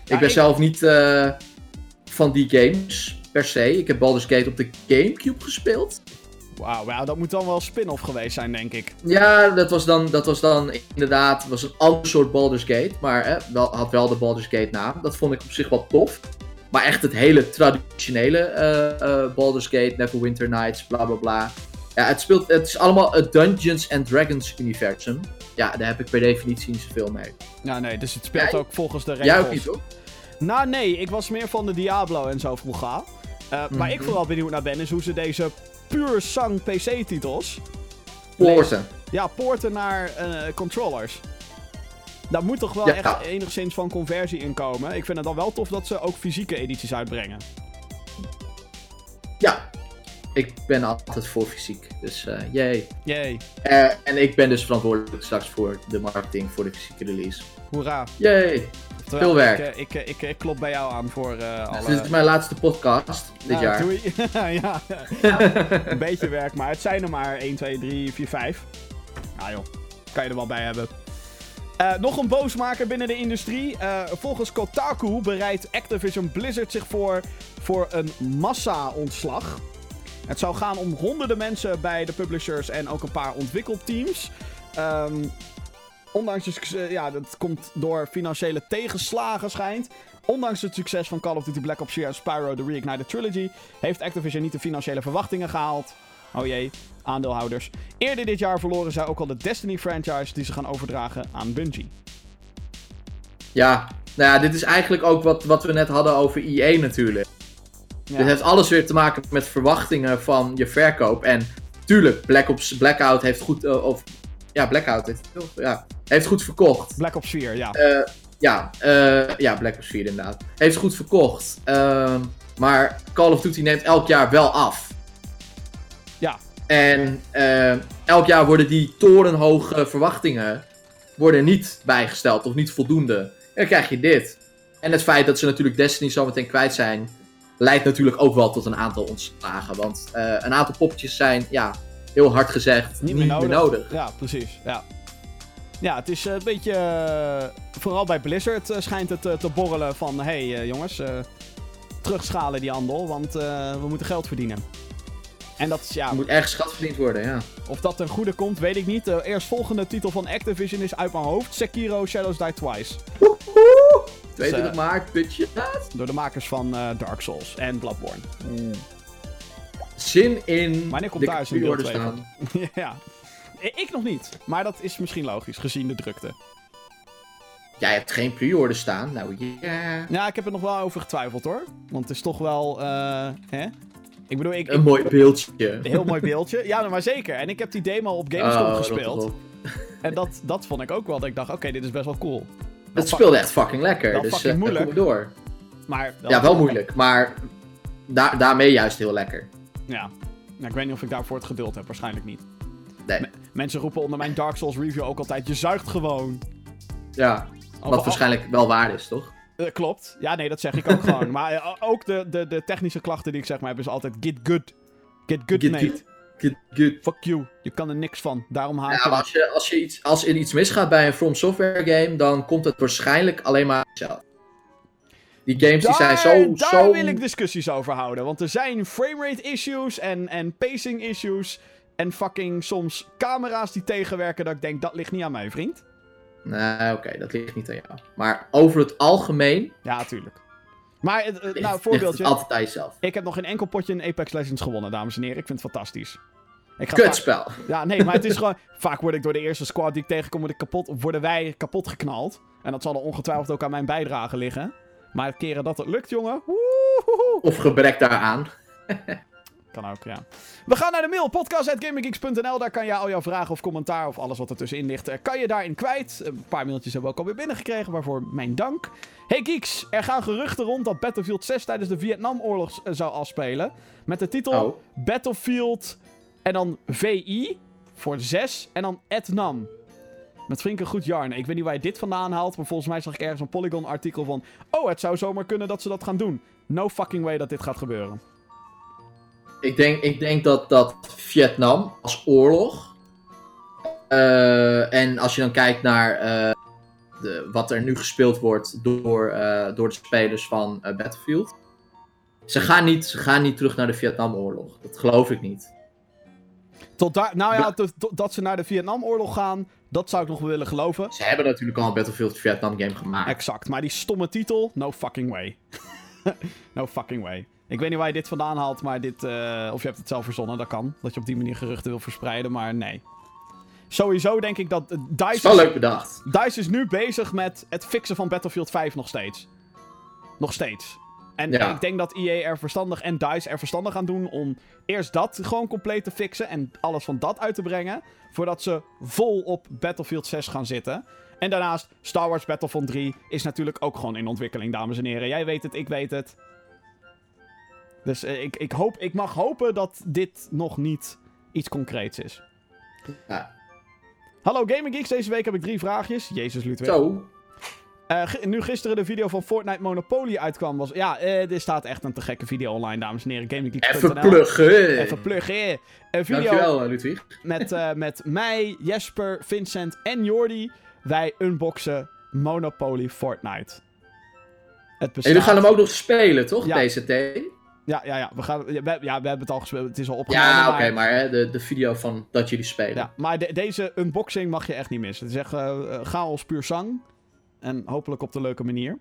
ik ben zelf niet uh, van die games per se. Ik heb Baldur's Gate op de Gamecube gespeeld. Wauw, dat moet dan wel spin-off geweest zijn, denk ik. Ja, dat was dan, dat was dan inderdaad was een ander soort Baldur's Gate. Maar hè, wel, had wel de Baldur's Gate naam. Dat vond ik op zich wel tof. Maar echt het hele traditionele uh, uh, Baldur's Gate, Neverwinter Nights, bla bla bla. Ja, het, speelt, het is allemaal het Dungeons and Dragons universum. Ja, daar heb ik per definitie niet zoveel mee. Ja, nee, dus het speelt ook volgens de regels. Jij ook niet? Nou, nee, ik was meer van de Diablo en zo vroeger. Uh, mm Waar ik mhm. vooral benieuwd naar ben, is hoe ze deze puur zang PC-titels. Poorten. Ja, poorten naar uh, controllers. Daar moet toch wel echt enigszins van conversie in komen. Ik vind het dan wel tof dat ze ook fysieke edities uitbrengen. Ja, ik ben altijd voor fysiek. Dus uh, yay. Yay. Uh, en ik ben dus verantwoordelijk straks voor de marketing voor de fysieke release. Hoera. Yay. Veel werk. Ik, ik, ik, ik, klop bij jou aan voor uh, alle... Dit is mijn laatste podcast dit nou, jaar. Doei. [LAUGHS] [LAUGHS] ja, een beetje werk, maar het zijn er maar 1, 2, 3, 4, 5. Nou joh, kan je er wel bij hebben. Uh, nog een boosmaker binnen de industrie. Uh, volgens Kotaku bereidt Activision Blizzard zich voor voor een massa-ontslag. Het zou gaan om honderden mensen bij de publishers en ook een paar ontwikkelteams. Um, ondanks het ja, dat komt door financiële tegenslagen schijnt. Ondanks het succes van Call of Duty Black Ops 4 en Spyro The Reignited Trilogy heeft Activision niet de financiële verwachtingen gehaald. Oh jee, aandeelhouders. Eerder dit jaar verloren zij ook al de Destiny franchise die ze gaan overdragen aan Bungie. Ja, nou ja, dit is eigenlijk ook wat, wat we net hadden over EA natuurlijk. Ja. Dit heeft alles weer te maken met verwachtingen van je verkoop. En tuurlijk, Black Ops Blackout heeft goed. Uh, of, ja, Blackout heeft, ja, heeft goed verkocht. Black Ops 4, ja. Uh, ja, uh, ja, Black Ops 4 inderdaad. Heeft goed verkocht. Ehm, maar Call of Duty neemt elk jaar wel af. Ja. En eh, elk jaar worden die torenhoge verwachtingen worden niet bijgesteld of niet voldoende. En dan krijg je dit. En het feit dat ze natuurlijk Destiny zometeen kwijt zijn, leidt natuurlijk ook wel tot een aantal ontslagen. Want een aantal poppetjes zijn, ja, heel hard gezegd, niet, meer, nodig. Ja, precies. Ja. Ja, het is een beetje. Uh, vooral bij Blizzard schijnt het te borrelen van: hé hey, jongens, terugschalen die handel, want we moeten geld verdienen. En dat is, ja... Er moet ergens schat verdiend worden, ja. Of dat ten goede komt, weet ik niet. De eerstvolgende titel van Activision is uit mijn hoofd. Sekiro Shadows Die Twice. Woehoe! 22 dus, maart, putje. Door de makers van Dark Souls en Bloodborne. Mm. Zin in... Wanneer komt daar zijn deel staan? [LAUGHS] ja. Ik nog niet. Maar dat is misschien logisch, gezien de drukte. Jij hebt geen pre-order staan, nou ja. Ja, ik heb er nog wel over getwijfeld hoor. Want het is toch wel, uh, hè? Ik bedoel, ik, een mooi beeldje. Een heel mooi beeldje. Ja, maar zeker. En ik heb die demo op Gamescom oh, gespeeld. En dat, dat vond ik ook wel. Dat ik dacht, oké, dit is best wel cool. het speelde echt fucking lekker. dus fucking uh, moeilijk. door. Maar ja, wel moeilijk. Maar daar daarmee juist heel lekker. Ja. Nou, ik weet niet of ik daarvoor het geduld heb. Waarschijnlijk niet. Nee. mensen roepen onder mijn Dark Souls review ook altijd, je zuigt gewoon. Ja, wat waarschijnlijk wel waar is, toch? Uh, klopt. Ja, nee, dat zeg ik ook [LAUGHS] gewoon. Maar uh, ook de, de, de technische klachten die ik zeg maar heb, is altijd get good. Get good, get mate. Get good. Fuck you. Je kan er niks van. Daarom haal ik... Ja, als, je, als, je iets, als er iets misgaat bij een From Software game, dan komt het waarschijnlijk alleen maar zelf. Die games die zijn zo... Daar zo... wil ik discussies over houden. Want er zijn framerate issues en, en pacing issues. En fucking soms camera's die tegenwerken dat ik denk, dat ligt niet aan mij, vriend. Nee, oké, dat ligt niet aan jou. Maar over het algemeen. Ja, tuurlijk. Maar, nou, voorbeeldje. Het altijd aan jezelf. Ik heb nog geen enkel potje in Apex Legends gewonnen, dames en heren. Ik vind het fantastisch. Ik ga Kutspel. Ja, nee, maar het is gewoon... [LAUGHS] Vaak word ik door de eerste squad die ik tegenkom, word ik kapot, worden wij kapot geknald. En dat zal er ongetwijfeld ook aan mijn bijdrage liggen. Maar het keren dat het lukt, jongen. Of gebrek daaraan. [LAUGHS] Kan ook, ja. We gaan naar de mail, podcast.gaminggeeks.nl. Daar kan je al jouw vragen of commentaar of alles wat er tussenin ligt, eh, kan je daarin kwijt. Een paar mailtjes hebben we ook alweer binnengekregen, waarvoor mijn dank. Hey Geeks, er gaan geruchten rond dat Battlefield 6 tijdens de Vietnamoorlog eh, zou afspelen. Met de titel oh. Battlefield en dan VI voor 6 en dan Etnam. Met flinke goed jarn. Ik weet niet waar je dit vandaan haalt, maar volgens mij zag ik ergens een Polygon-artikel van... Oh, het zou zomaar kunnen dat ze dat gaan doen. No fucking way dat dit gaat gebeuren. Ik denk, ik denk dat, dat Vietnam als oorlog. Uh, en als je dan kijkt naar uh, de, wat er nu gespeeld wordt door, uh, door de spelers van Battlefield. Ze gaan, niet, ze gaan niet terug naar de Vietnamoorlog. Dat geloof ik niet. Tot daar, nou ja, dat ze naar de Vietnamoorlog gaan, dat zou ik nog willen geloven. Ze hebben natuurlijk al een Battlefield Vietnam game gemaakt. Exact, maar die stomme titel, no fucking way. [LAUGHS] no fucking way. Ik weet niet waar je dit vandaan haalt, maar dit. Uh, of je hebt het zelf verzonnen, dat kan. Dat je op die manier geruchten wil verspreiden, maar nee. Sowieso denk ik dat. Uh, DICE is wel leuk bedacht. DICE is nu bezig met het fixen van Battlefield 5 nog steeds. Nog steeds. En ik denk dat EA er verstandig en DICE er verstandig aan doen om eerst dat gewoon compleet te fixen en alles van dat uit te brengen. Voordat ze vol op Battlefield 6 gaan zitten. En daarnaast, Star Wars Battlefront 3 is natuurlijk ook gewoon in ontwikkeling, dames en heren. Jij weet het, ik weet het. Dus uh, ik, ik, hoop, ik mag hopen dat dit nog niet iets concreets is. Ja. Hallo Gaming Geeks, deze week heb ik drie vraagjes. Jezus Ludwig. Zo. Uh, nu gisteren de video van Fortnite Monopoly uitkwam, was... Ja, uh, er staat echt een te gekke video online, dames en heren. Even pluggen. Even pluggen. Een video Dankjewel, Ludwig. [LAUGHS] Met, uh, met mij, Jesper, Vincent en Jordi. Wij unboxen Monopoly Fortnite. Het bestaat... En jullie gaan hem ook nog spelen, toch? Ja. DCT? Ja, ja, ja. We, gaan, ja, we, ja, we hebben het al gespeeld. Het is al opgenomen. Ja, oké, maar, hè, de, de video van dat jullie spelen. Ja, maar deze unboxing mag je echt niet missen. Het is echt chaos puur zang. En hopelijk op de leuke manier.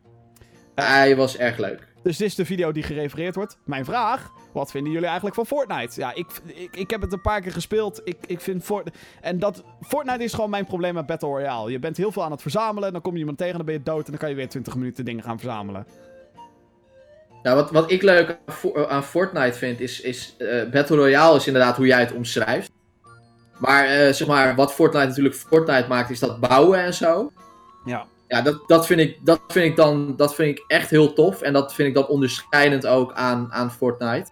Uh, Hij was erg leuk. Dus dit is de video die gerefereerd wordt. Mijn vraag, wat vinden jullie eigenlijk van Fortnite? Ja, ik, ik, ik heb het een paar keer gespeeld. Ik, ik vind Fortnite... En dat... Fortnite is gewoon mijn probleem met Battle Royale. Je bent heel veel aan het verzamelen. Dan kom je iemand tegen, dan ben je dood. En dan kan je weer 20 minuten dingen gaan verzamelen. Nou, wat, wat ik leuk aan Fortnite vind, is, is uh, Battle Royale is inderdaad hoe jij het omschrijft. Maar, uh, zeg maar wat Fortnite natuurlijk Fortnite maakt, is dat bouwen en zo. Ja. Ja, dat, dat, vind ik, dat, vind ik dan, dat vind ik echt heel tof. En dat vind ik dan onderscheidend ook aan, aan Fortnite.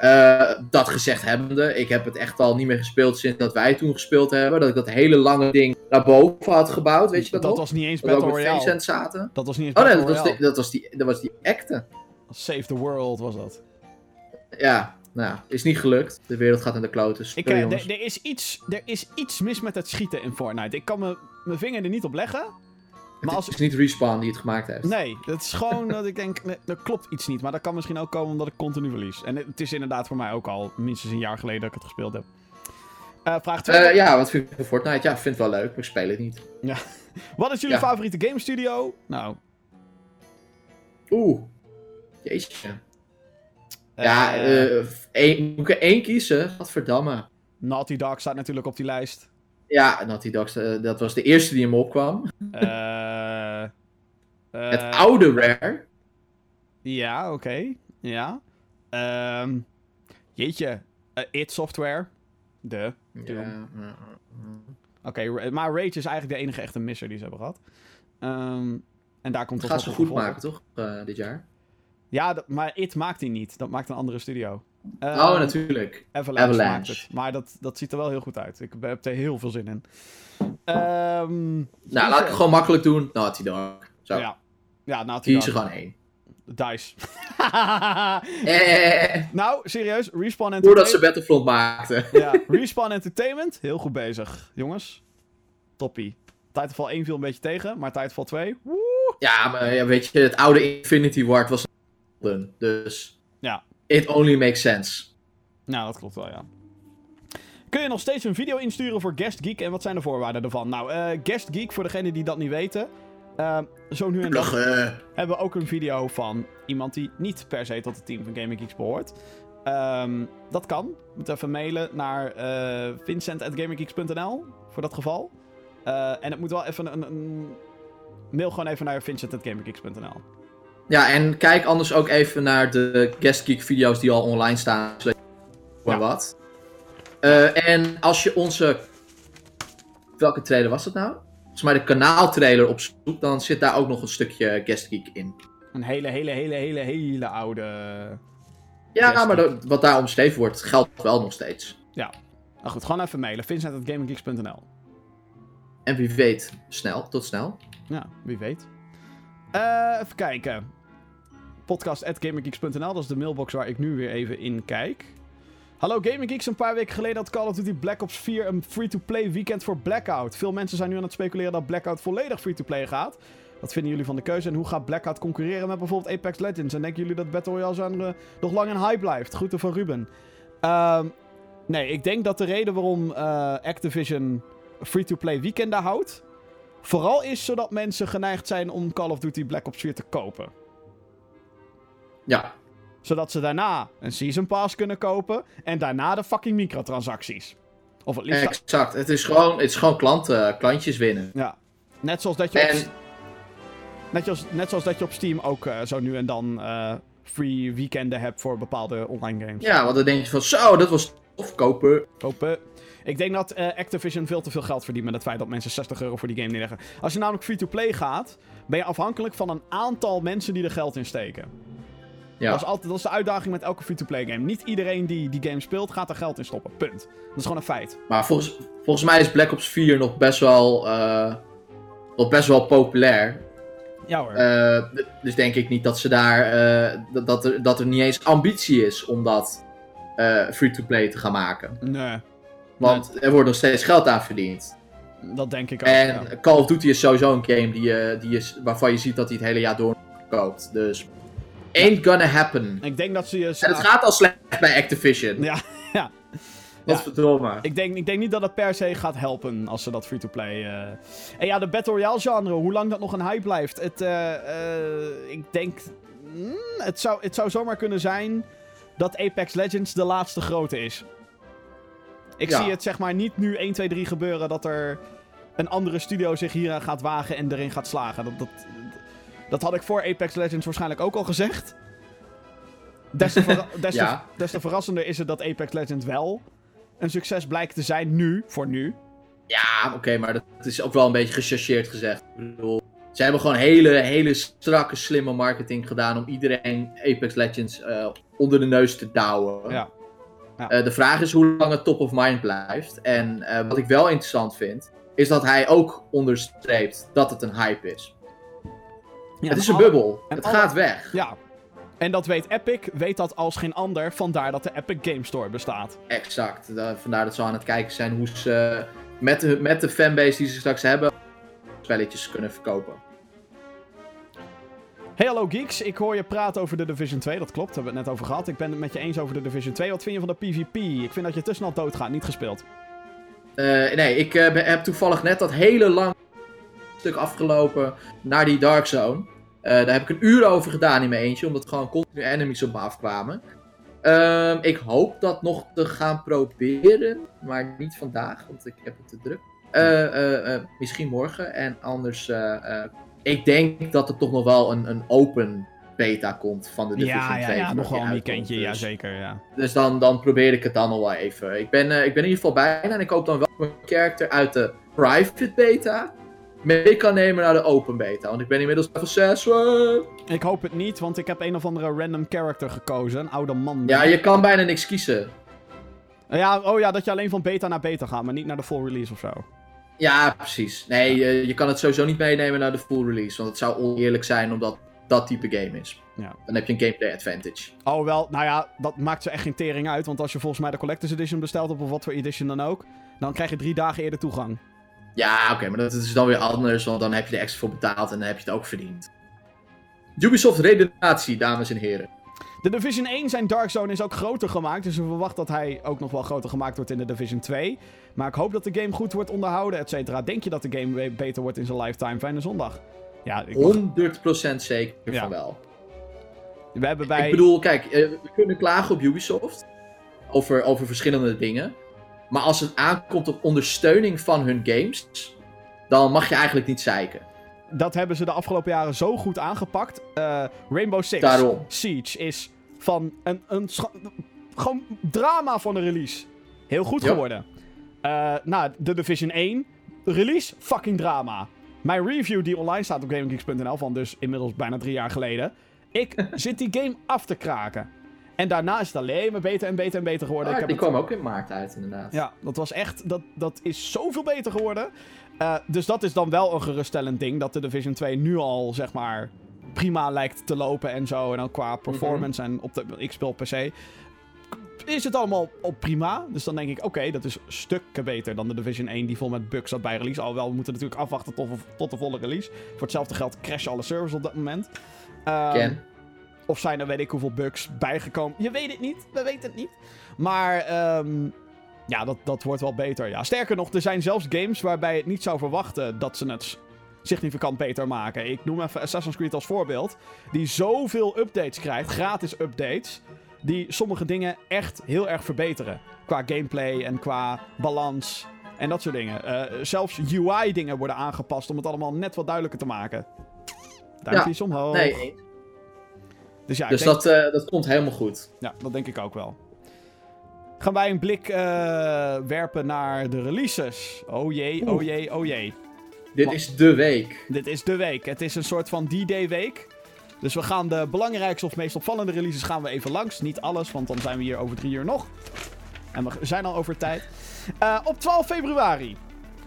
Uh, dat gezegd hebbende, ik heb het echt al niet meer gespeeld sinds dat wij toen gespeeld hebben. Dat ik dat hele lange ding naar boven had gebouwd, weet je dat Dat was niet eens Battle Royale. Dat zaten. Dat was niet eens Oh nee, dat was, de, dat was, die, dat was die acte. Save the World was dat. Ja, nou, is niet gelukt. De wereld gaat naar de kloten. Ik, uh, er, is iets, er is iets mis met het schieten in Fortnite. Ik kan mijn vinger er niet op leggen. Maar als... Het is niet Respawn die het gemaakt heeft. Nee, het is gewoon dat ik denk, nee, er klopt iets niet. Maar dat kan misschien ook komen omdat ik continu verlies. En het is inderdaad voor mij ook al minstens een jaar geleden dat ik het gespeeld heb. Uh, vraag 2. Uh, ja, wat vind je van Fortnite? Ja, ik vind het wel leuk, maar ik speel het niet. Ja. [LAUGHS] wat is jullie favoriete game studio? Nou. Oeh. Jeetje. Uh, ja, één, moet ik er één kiezen? Wat verdamme. Naughty Dog staat natuurlijk op die lijst. Ja, Naughty Dog, uh, dat was de eerste die hem opkwam. Uh, [LAUGHS] het oude Rare. Ja, oké. Ja. Um, jeetje. It Software. De. Ja. Oké, maar Rage is eigenlijk de enige echte misser die ze hebben gehad. Um, en daar komt het Gaan ze goed maken, toch? dit jaar. Ja, maar It maakt hij niet. Dat maakt een andere studio. Oh, natuurlijk. Avalanche, Avalanche. Maakt het. Maar dat, dat ziet er wel heel goed uit. Ik heb er heel veel zin in. Um, nou, laat ik het gewoon makkelijk doen. Naughty Dog. Zo. Ja, ja Naughty Kies er gewoon één. DICE. [LAUGHS] eh. Nou, serieus. Respawn Entertainment. Voordat ze Battlefront maakten. [LAUGHS] ja, [LAUGHS] Respawn Entertainment. Heel goed bezig. Jongens. Toppie. Titanfall 1 viel een beetje tegen, maar Titanfall 2. Woe! Ja, maar ja, weet je, het oude Infinity Ward was dus ja. It only makes sense. Nou, dat klopt wel, ja. Kun je nog steeds een video insturen voor Guest Geek en wat zijn de voorwaarden ervan? Nou, uh, Guest Geek, voor degenen die dat niet weten. Uh, zo nu en dan hebben we ook een video van iemand die niet per se tot het team van Gaming Geeks behoort. Um, dat kan. Je moet even mailen naar uh, vincent.gaminggeeks.nl voor dat geval. Uh, en het moet wel even een, een, Mail gewoon even naar vincent.gaminggeeks.nl. Ja, en kijk anders ook even naar de Guest Geek video's die al online staan. Maar ja. wat. Uh, en als je onze. Welke trailer was het nou? Volgens mij de kanaaltrailer opzoekt, dan zit daar ook nog een stukje Guest Geek in. Een hele, hele, hele, hele, hele oude. Ja, maar de, wat daar omschreven wordt, geldt wel nog steeds. Ja. Nou goed, gewoon even mailen. Vincent.gaminggeeks.nl En wie weet, snel, tot snel. Ja, wie weet. Uh, even kijken. Podcast.gaminggeeks.nl, dat is de mailbox waar ik nu weer even in kijk. Hallo Gaming Geeks, een paar weken geleden had Call of Duty Black Ops 4 een free-to-play weekend voor Blackout. Veel mensen zijn nu aan het speculeren dat Blackout volledig free-to-play gaat. Wat vinden jullie van de keuze en hoe gaat Blackout concurreren met bijvoorbeeld Apex Legends? En denken jullie dat Battle Royale nog lang een hype blijft? Groeten van Ruben. Uh, nee, ik denk dat de reden waarom uh, Activision free-to-play weekenden houdt... vooral is zodat mensen geneigd zijn om Call of Duty Black Ops 4 te kopen. Ja, zodat ze daarna een Season Pass kunnen kopen. En daarna de fucking microtransacties. Of het liefst... Exact. Het is gewoon, het is gewoon klanten, klantjes winnen. Ja. Net zoals dat je, en... op, net zoals, net zoals dat je op Steam ook uh, zo nu en dan uh, free weekenden hebt voor bepaalde online games. Ja, want dan denk je van zo, dat was tof, kopen. Kopen. Ik denk dat uh, Activision veel te veel geld verdient met het feit dat mensen 60 euro voor die game neerleggen. Als je namelijk free-to-play gaat, ben je afhankelijk van een aantal mensen die er geld in steken. Ja. Dat, is altijd, dat is de uitdaging met elke free-to-play game. Niet iedereen die die game speelt gaat er geld in stoppen. Punt. Dat is gewoon een feit. Maar volgens, volgens mij is Black Ops 4 nog best wel, uh, nog best wel populair. Ja hoor. Uh, dus denk ik niet dat ze daar. Uh, dat, dat, er, dat er niet eens ambitie is om dat free-to-play te gaan maken. Nee. Want er wordt nog steeds geld aan verdiend. Dat denk ik ook. En ja. Call of Duty is sowieso een game die, die is, waarvan je ziet dat hij het hele jaar door koopt. Dus Ain't gonna happen. Ik denk dat ze je... En het gaat al slecht bij Activision. Ja, [LAUGHS] ja. Wat ja. verdomme. Ik denk, ik denk niet dat het per se gaat helpen als ze dat free-to-play... Uh... En ja, de Battle Royale genre, hoe lang dat nog een hype blijft. Het, uh, uh, ik denk... Mm, het, zou, het zou zomaar kunnen zijn dat Apex Legends de laatste grote is. Ik ja. zie het zeg maar niet nu 1, 2, 3 gebeuren dat er een andere studio zich hier aan gaat wagen en erin gaat slagen. Dat, dat, dat had ik voor Apex Legends waarschijnlijk ook al gezegd. Des te, [LAUGHS] verra des ja. te, des te verrassender is het dat Apex Legends wel een succes blijkt te zijn nu, voor nu. Ja, oké, okay, maar dat is ook wel een beetje gechargeerd gezegd. Ik bedoel, ze hebben gewoon hele, hele strakke, slimme marketing gedaan om iedereen Apex Legends uh, onder de neus te douwen. Ja. Ja. Eh, de vraag is hoe lang het top of mind blijft. En eh, wat ik wel interessant vind, is dat hij ook onderstreept dat het een hype is. Ja, het is en een bubbel. en Het gaat weg. Ja. En dat weet Epic, weet dat als geen ander, vandaar dat de Epic Game Store bestaat. Exact. Da- vandaar dat ze aan het kijken zijn hoe ze met de, met de fanbase die ze straks hebben, spelletjes kunnen verkopen. Hey hallo geeks, ik hoor je praten over de Division 2, dat klopt, hebben we het net over gehad. Ik ben het met je eens over de Division 2. Wat vind je van de PvP? Ik vind dat je te snel doodgaat, niet gespeeld. Eh, nee, ik eh, heb toevallig net dat hele lange stuk afgelopen naar die Dark Zone. Eh, daar heb ik een uur over gedaan in mijn eentje, omdat gewoon continu enemies op me afkwamen. Ehm, ik hoop dat nog te gaan proberen, maar niet vandaag, want ik heb het te druk. Misschien morgen en anders. Ik denk dat er toch nog wel een, een open beta komt van de Division ja, ja, 2. ja, nog wel een weekendje, ja Dus- zeker, ja. dus dan, dan probeer ik het dan nog wel even. Ik ben, eh, ik ben in ieder geval bijna en ik hoop dan wel dat mijn character uit de private beta mee kan nemen naar de open beta. Want ik ben inmiddels level 6. eh. Ik hoop het niet, want ik heb een of andere random character gekozen, een oude man. Ja, je kan bijna niks kiezen. Ja, oh ja, dat je alleen van beta naar beta gaat, maar niet naar de full release of zo. Ja, precies. Nee, eh, je kan het sowieso niet meenemen naar de full release. Want het zou oneerlijk zijn omdat dat type game is. Ja. Dan heb je een gameplay advantage. Oh wel, nou ja, dat maakt ze echt geen tering uit, want als je volgens mij de Collector's Edition bestelt, op of wat voor edition dan ook, dan krijg je drie dagen eerder toegang. Ja, oké, maar dat is dan weer anders, want dan heb je er extra voor betaald en dan heb je het ook verdiend. Ubisoft redenatie, dames en heren. De Division 1 zijn Dark Zone is ook groter gemaakt, dus we verwachten dat hij ook nog wel groter gemaakt wordt in de Division 2. Maar ik hoop dat de game goed wordt onderhouden, et cetera. Denk je dat de game be- beter wordt in zijn lifetime? Fijne zondag. Ja, ik mag- 100% zeker Ja. van wel. we hebben bij... Ik bedoel, kijk, eh, we kunnen klagen op Ubisoft over, over verschillende dingen. Maar als het aankomt op ondersteuning van hun games, dan mag je eigenlijk niet zeiken. Dat hebben ze de afgelopen jaren zo goed aangepakt. Eh, Rainbow Six Daarom. Siege is van een, een gewoon drama van een release. Heel goed Ja. geworden. Eh nou, de Division 1 release, fucking drama. Mijn review die online staat op GameGeeks.nl van dus inmiddels bijna drie jaar geleden. Ik [LAUGHS] zit die game af te kraken. En daarna is het alleen maar beter en beter en beter geworden. Ah, ik heb die het- kwam ook in maart uit, inderdaad. ja, dat was echt. Dat, dat is zoveel beter geworden. Eh, dus dat is dan wel een geruststellend ding. Dat de Division 2 nu al, zeg maar. prima lijkt te lopen en zo. En dan qua performance en op de. Ik speel op PC. Is het allemaal op prima. Dus dan denk ik, oké, dat is stukken beter dan de Division 1 die vol met bugs zat bij release. Alhoewel, we moeten natuurlijk afwachten tot, tot de volle release. Voor hetzelfde geld crashen alle servers op dat moment. Ken. of zijn er weet ik hoeveel bugs bijgekomen. Je weet het niet. We weten het niet. Maar ehm, ja, dat, dat wordt wel beter. Ja. Sterker nog, er zijn zelfs games waarbij het niet zou verwachten dat ze het significant beter maken. Ik noem even Assassin's Creed als voorbeeld. Die zoveel updates krijgt, gratis updates. Die sommige dingen echt heel erg verbeteren. Qua gameplay en qua balans en dat soort dingen. Eh, zelfs UI-dingen worden aangepast om het allemaal net wat duidelijker te maken. Duimpjes omhoog. Nee. Dus ja, dus denk- dat, eh, dat komt helemaal goed. ja, dat denk ik ook wel. Gaan wij een blik eh, werpen naar de releases. Oh jee, oh jee, oh jee. Dit is de week. Dit is de week. Het is een soort van D-Day week. Dus we gaan de belangrijkste of meest opvallende releases gaan we even langs. Niet alles, want dan zijn we hier over drie uur nog. En we zijn al over tijd. Eh, op 12 februari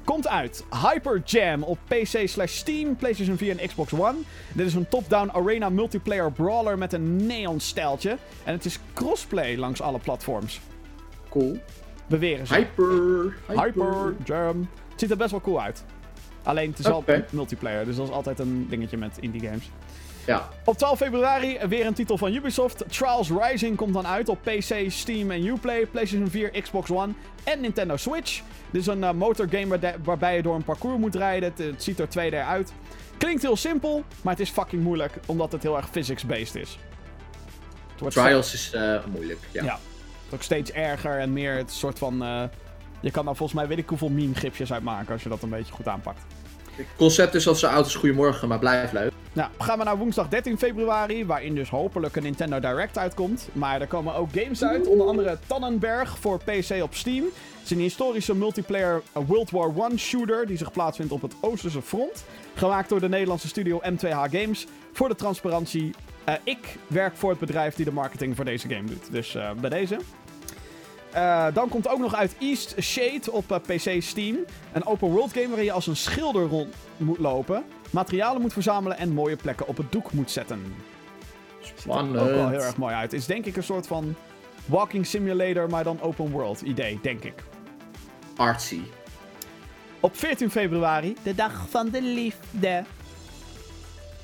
komt uit Hyper Jam op PC slash Steam, PlayStation 4 en Xbox One. Dit is een top-down arena multiplayer brawler met een neon stijltje. En het is crossplay langs alle platforms. Cool. Beweren ze. Hyper. Hyper Jam. Het ziet er best wel cool uit. Alleen het is Oké. multiplayer, dus dat is altijd een dingetje met indie games. Ja. Op 12 februari weer een titel van Ubisoft. Trials Rising komt dan uit op PC, Steam en Uplay, PlayStation 4, Xbox One en Nintendo Switch. Dit is een eh, motorgame waarbij je door een parcours moet rijden. Het, het ziet er 2D uit. Klinkt heel simpel, maar het is fucking moeilijk omdat het heel erg physics-based is. Trials is eh, moeilijk. Ja. Ja. Het wordt ook steeds erger en meer het soort van... eh, je kan daar volgens mij weet ik hoeveel meme-gipjes uit maken als je dat een beetje goed aanpakt. Het concept is als zo oud als Goedemorgen, maar blijft leuk. Nou, gaan we naar woensdag 13 februari, waarin dus hopelijk een Nintendo Direct uitkomt. Maar er komen ook games uit, onder andere Tannenberg voor PC op Steam. Het is een historische multiplayer World War I shooter die zich plaatsvindt op het Oosterse front. Gemaakt door de Nederlandse studio M2H Games. Voor de transparantie, Uh, ik werk voor het bedrijf die de marketing voor deze game doet. Dus uh, bij deze. Uh, dan komt ook nog uit East Shade op PC Steam. Een open world game waarin je als een schilder rond moet lopen. Materialen moet verzamelen en mooie plekken op het doek moet zetten. Spannend. Ziet er ook wel heel erg mooi uit. Is denk ik een soort van walking simulator, maar dan open world idee, denk ik. Artsy. Op 14 februari, de dag van de liefde.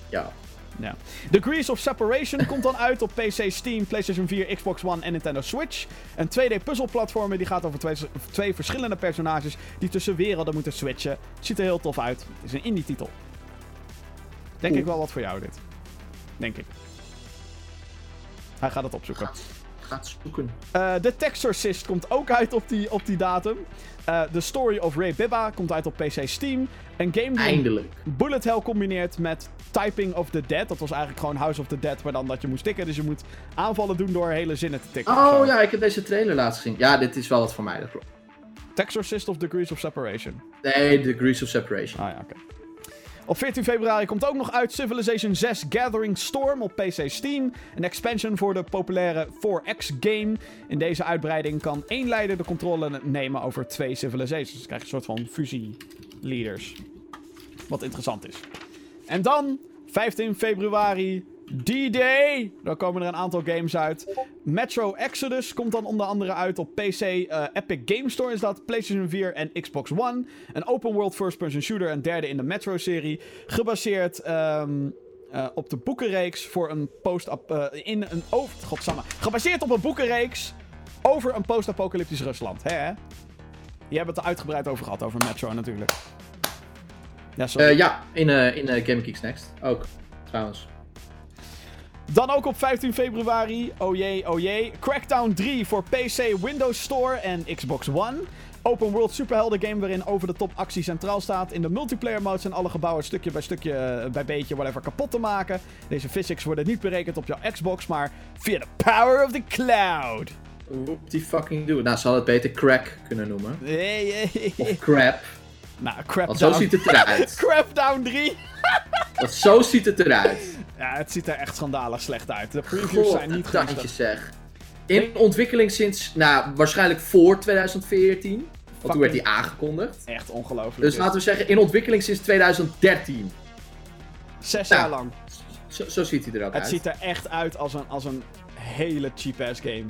Ja. Ja. Degrees of Separation komt dan uit op PC, Steam, PlayStation 4, Xbox One en Nintendo Switch. Een 2D puzzelplatformer die gaat over twee, twee verschillende personages die tussen werelden moeten switchen. Ziet er heel tof uit. Het is een indie titel. Denk ik wel wat voor jou dit. Denk ik. Hij gaat het opzoeken. Gaat, zoeken. Uh, The Texorcist komt ook uit op die, op die datum. Uh, The Story of Ray Bibba komt uit op PC Steam. Een game die Eindelijk. bullet hell combineert met Typing of the Dead. Dat was eigenlijk gewoon House of the Dead, maar dan dat je moest tikken. Dus je moet aanvallen doen door hele zinnen te tikken. Oh ja, ik heb deze trailer laatst gezien. Ja, dit is wel wat voor mij, dat klopt. Texorcist of Degrees of Separation? Nee, Degrees of Separation. Ah ja, oké. Okay. Op 14 februari komt ook nog uit Civilization 6 Gathering Storm op PC Steam. Een expansion voor de populaire 4X game. In deze uitbreiding kan één leider de controle nemen over twee civilizations. Dus krijg je een soort van fusie-leaders. Wat interessant is. En dan, 15 februari, D-Day! Dan komen er een aantal games uit. Metro Exodus komt dan onder andere uit op PC. Uh, Epic Game Store is dat. PlayStation 4 en Xbox One. Een open world first-person shooter. Een derde in de Metro-serie. Gebaseerd um, uh, op de boekenreeks voor een post uh, in een over godsamme. Gebaseerd op een boekenreeks over een post-apocalyptisch Rusland. Hè? Je hebt het er uitgebreid over gehad, over Metro natuurlijk. Ja, sorry. ja in, in Game Geeks Next ook, trouwens. Dan ook op 15 februari, oh jee, oh jee, Crackdown 3 voor PC, Windows Store en Xbox One. Open world superhelden game waarin over de top actie centraal staat. In de multiplayer mode zijn alle gebouwen stukje bij stukje, bij beetje, whatever, kapot te maken. Deze physics worden niet berekend op jouw Xbox, maar via de power of the cloud. Whoop die fucking do. Nou, ze hadden het beter crack kunnen noemen. Of crap. Nou, crap Want zo ziet het eruit. [LAUGHS] Crapdown 3. Want zo ziet het eruit. Ja, het ziet er echt schandalig slecht uit. De previews zijn niet goed. zeg. In ontwikkeling sinds, nou, waarschijnlijk voor 2014. Want toen werd hij aangekondigd. Echt ongelooflijk. Dus laten we zeggen, in ontwikkeling sinds 2013. Zes nou, jaar lang. Zo, zo, ziet hij er ook het uit. Het ziet er echt uit als een, als een hele cheap-ass game.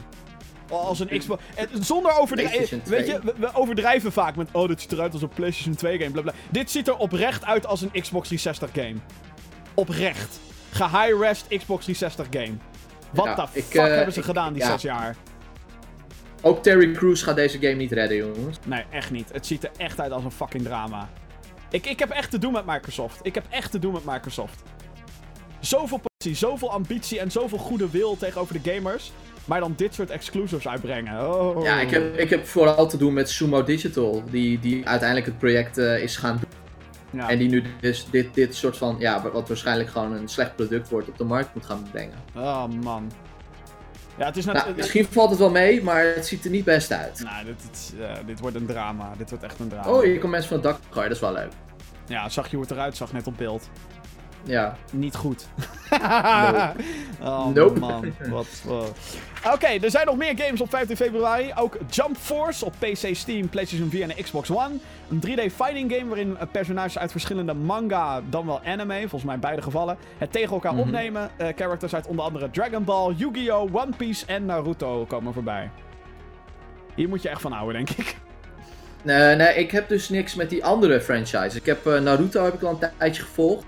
Als een Xbox. Zonder overdrijven. Weet je, we, overdrijven vaak met. Oh, dit ziet eruit als een PlayStation 2 game. Blablabla. Dit ziet er oprecht uit als een Xbox 360 game. Oprecht. Ge-high-rest Xbox 360 game. Wat de fuck uh, hebben ze ik, gedaan die ja. zes jaar? Ook Terry Crews gaat deze game niet redden, jongens. Nee, echt niet. Het ziet er echt uit als een fucking drama. Ik, ik heb echt te doen met Microsoft. Ik heb echt te doen met Microsoft. Zoveel passie, zoveel ambitie en zoveel goede wil tegenover de gamers. Maar dan dit soort exclusives uitbrengen. Oh. Ja, ik heb, ik heb vooral te doen met Sumo Digital. Die, die uiteindelijk het project uh, is gaan doen. Ja. En die nu dus dit, dit soort van, ja, wat waarschijnlijk gewoon een slecht product wordt, op de markt moet gaan brengen. Oh man. Ja, het is net, nou, misschien valt het wel mee, maar het ziet er niet best uit. Nou, dit, dit, uh, dit wordt een drama. Dit wordt echt een drama. Oh, je komt mensen van het dak gooien, dat is wel leuk. Ja, zag je hoe het eruit zag net op beeld. Ja. Niet goed. [LAUGHS] nope. oh nope. man, wat... Uh. Oké, okay, er zijn nog meer games op 15 februari. Ook Jump Force op PC, Steam, PlayStation 4 en Xbox One. Een 3D fighting game waarin personages uit verschillende manga, dan wel anime, volgens mij in beide gevallen, het tegen elkaar mm -hmm. opnemen. Uh, characters uit onder andere Dragon Ball, Yu-Gi-Oh!, One Piece en Naruto komen voorbij. Hier moet je echt van houden, denk ik. Nee, nee, ik heb dus niks met die andere franchise. Ik heb uh, Naruto heb ik al een tijdje gevolgd.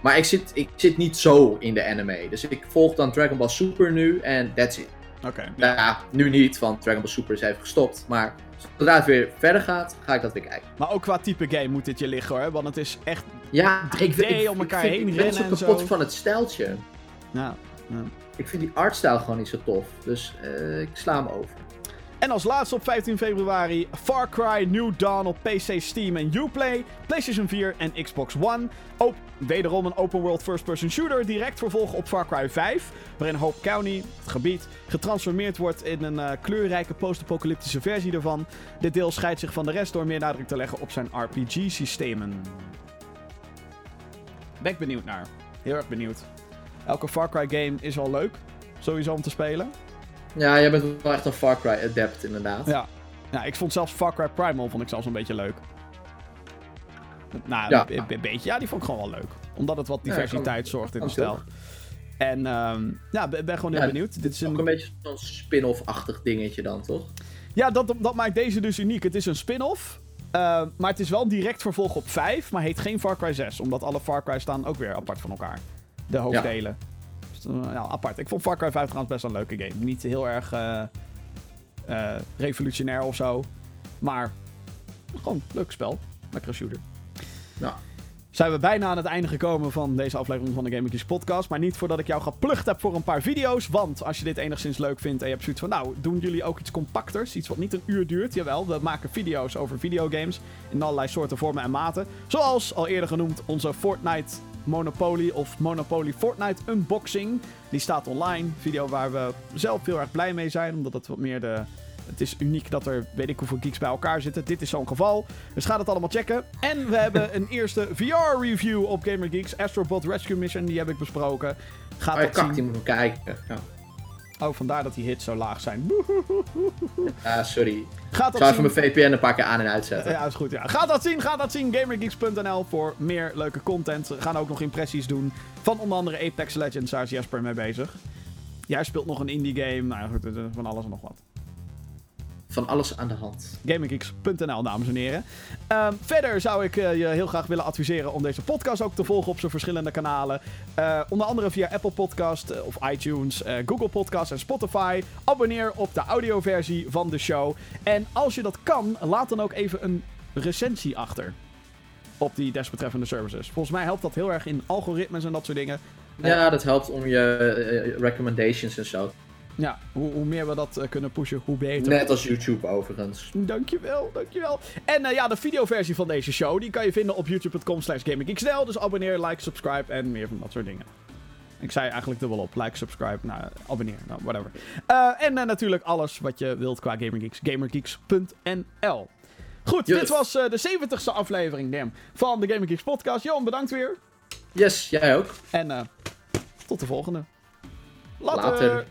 Maar ik zit, ik zit niet zo in de anime. Dus ik volg dan Dragon Ball Super nu en that's it. Oké. Okay, nou ja, nu niet, want Dragon Ball Super is even gestopt. Maar zodra het weer verder gaat, ga ik dat weer kijken. Maar ook qua type game moet dit je liggen hoor. Want het is echt ja, 3D ik, ik, om elkaar ik heen ik rennen ben en zo kapot van het stijltje. Ja, ja. Ik vind die artstyle gewoon niet zo tof. Dus uh, ik sla hem over. En als laatste op 15 februari Far Cry New Dawn op PC, Steam en Uplay, PlayStation 4 en Xbox One. Ook wederom een open world first-person shooter, direct vervolg op Far Cry 5, waarin Hope County, het gebied, getransformeerd wordt in een uh, kleurrijke post-apocalyptische versie ervan. Dit deel scheidt zich van de rest door meer nadruk te leggen op zijn RPG-systemen. Ben ik benieuwd naar. Heel erg benieuwd. elke Far Cry game is wel leuk. Sowieso om te spelen. Ja, jij bent wel echt een Far Cry adept, inderdaad. Ja. ja, ik vond zelfs Far Cry Primal vond ik zelfs een beetje leuk. Nou, een, een, beetje. Ja, die vond ik gewoon wel leuk. Omdat het wat diversiteit zorgt in de stijl. En um, ja, ben gewoon heel benieuwd. Dit is een... ook een beetje zo'n spin-off-achtig dingetje dan, toch? Ja, dat, dat maakt deze dus uniek. Het is een spin-off. Uh, maar het is wel direct vervolg op 5, maar heet geen Far Cry 6. Omdat alle Far Cry staan ook weer apart van elkaar. De hoofddelen. Ja. Uh, ja, apart. Ik vond Far Cry 5 trouwens best wel een leuke game. Niet heel erg uh, revolutionair of zo. Maar gewoon een leuk spel. Lekkere shooter. Ja zijn we bijna aan het einde gekomen van deze aflevering van de Geeks podcast. Maar niet voordat ik jou geplucht heb voor een paar video's. Want als je dit enigszins leuk vindt en je hebt zoiets van... Nou, doen jullie ook iets compacters? Iets wat niet een uur duurt? Jawel, we maken video's over videogames. In allerlei soorten, vormen en maten. Zoals, al eerder genoemd, onze Fortnite Monopoly of Monopoly Fortnite unboxing. Die staat online. Video waar we zelf heel erg blij mee zijn. Omdat het wat meer de het is uniek dat er weet ik hoeveel geeks bij elkaar zitten. Dit is zo'n geval. Dus ga het allemaal checken. En we [LAUGHS] hebben een eerste VR-review op Gamer Geeks. Astrobot Rescue Mission, die heb ik besproken. Gaat oh, dat zien. die moet kijken. Ja. Oh, vandaar dat die hits zo laag zijn. [LAUGHS] Ah, sorry. Gaat dat ik even mijn VPN een paar keer aan en uitzetten. Ja, is goed. Ja. Ga dat zien, ga dat zien. Gamergeeks.nl voor meer leuke content. We gaan ook nog impressies doen van onder andere Apex Legends. Daar is Jasper mee bezig. Jij speelt nog een indie game. Nou goed, van alles en nog wat van alles aan de hand. GamingGeeks.nl, dames en heren. Um, verder zou ik uh, je heel graag willen adviseren om deze podcast ook te volgen op zijn verschillende kanalen. Uh, onder andere via Apple Podcast uh, of iTunes, Google Podcast en Spotify. Abonneer op de audioversie van de show. En als je dat kan, laat dan ook even een recensie achter. Op die desbetreffende services. Volgens mij helpt dat heel erg in algoritmes en dat soort dingen. Ja, dat helpt om je recommendations en zo ja, hoe, hoe, meer we dat uh, kunnen pushen, hoe beter. Net als YouTube overigens. Dankjewel, dankjewel. En uh, ja, de videoversie van deze show, die kan je vinden op youtube.com slash gamingxl. Dus abonneer, like, subscribe en meer van dat soort dingen. Ik zei eigenlijk dubbel op. Like, subscribe, nou, abonneer, nou, whatever. Uh, en natuurlijk alles wat je wilt qua GamerGeeks. GamerGeeks.nl Goed, dit was de 70ste aflevering damn, van de GamerGeeks podcast. Johan, bedankt weer. Yes, jij ook. En tot de volgende. Later. Later.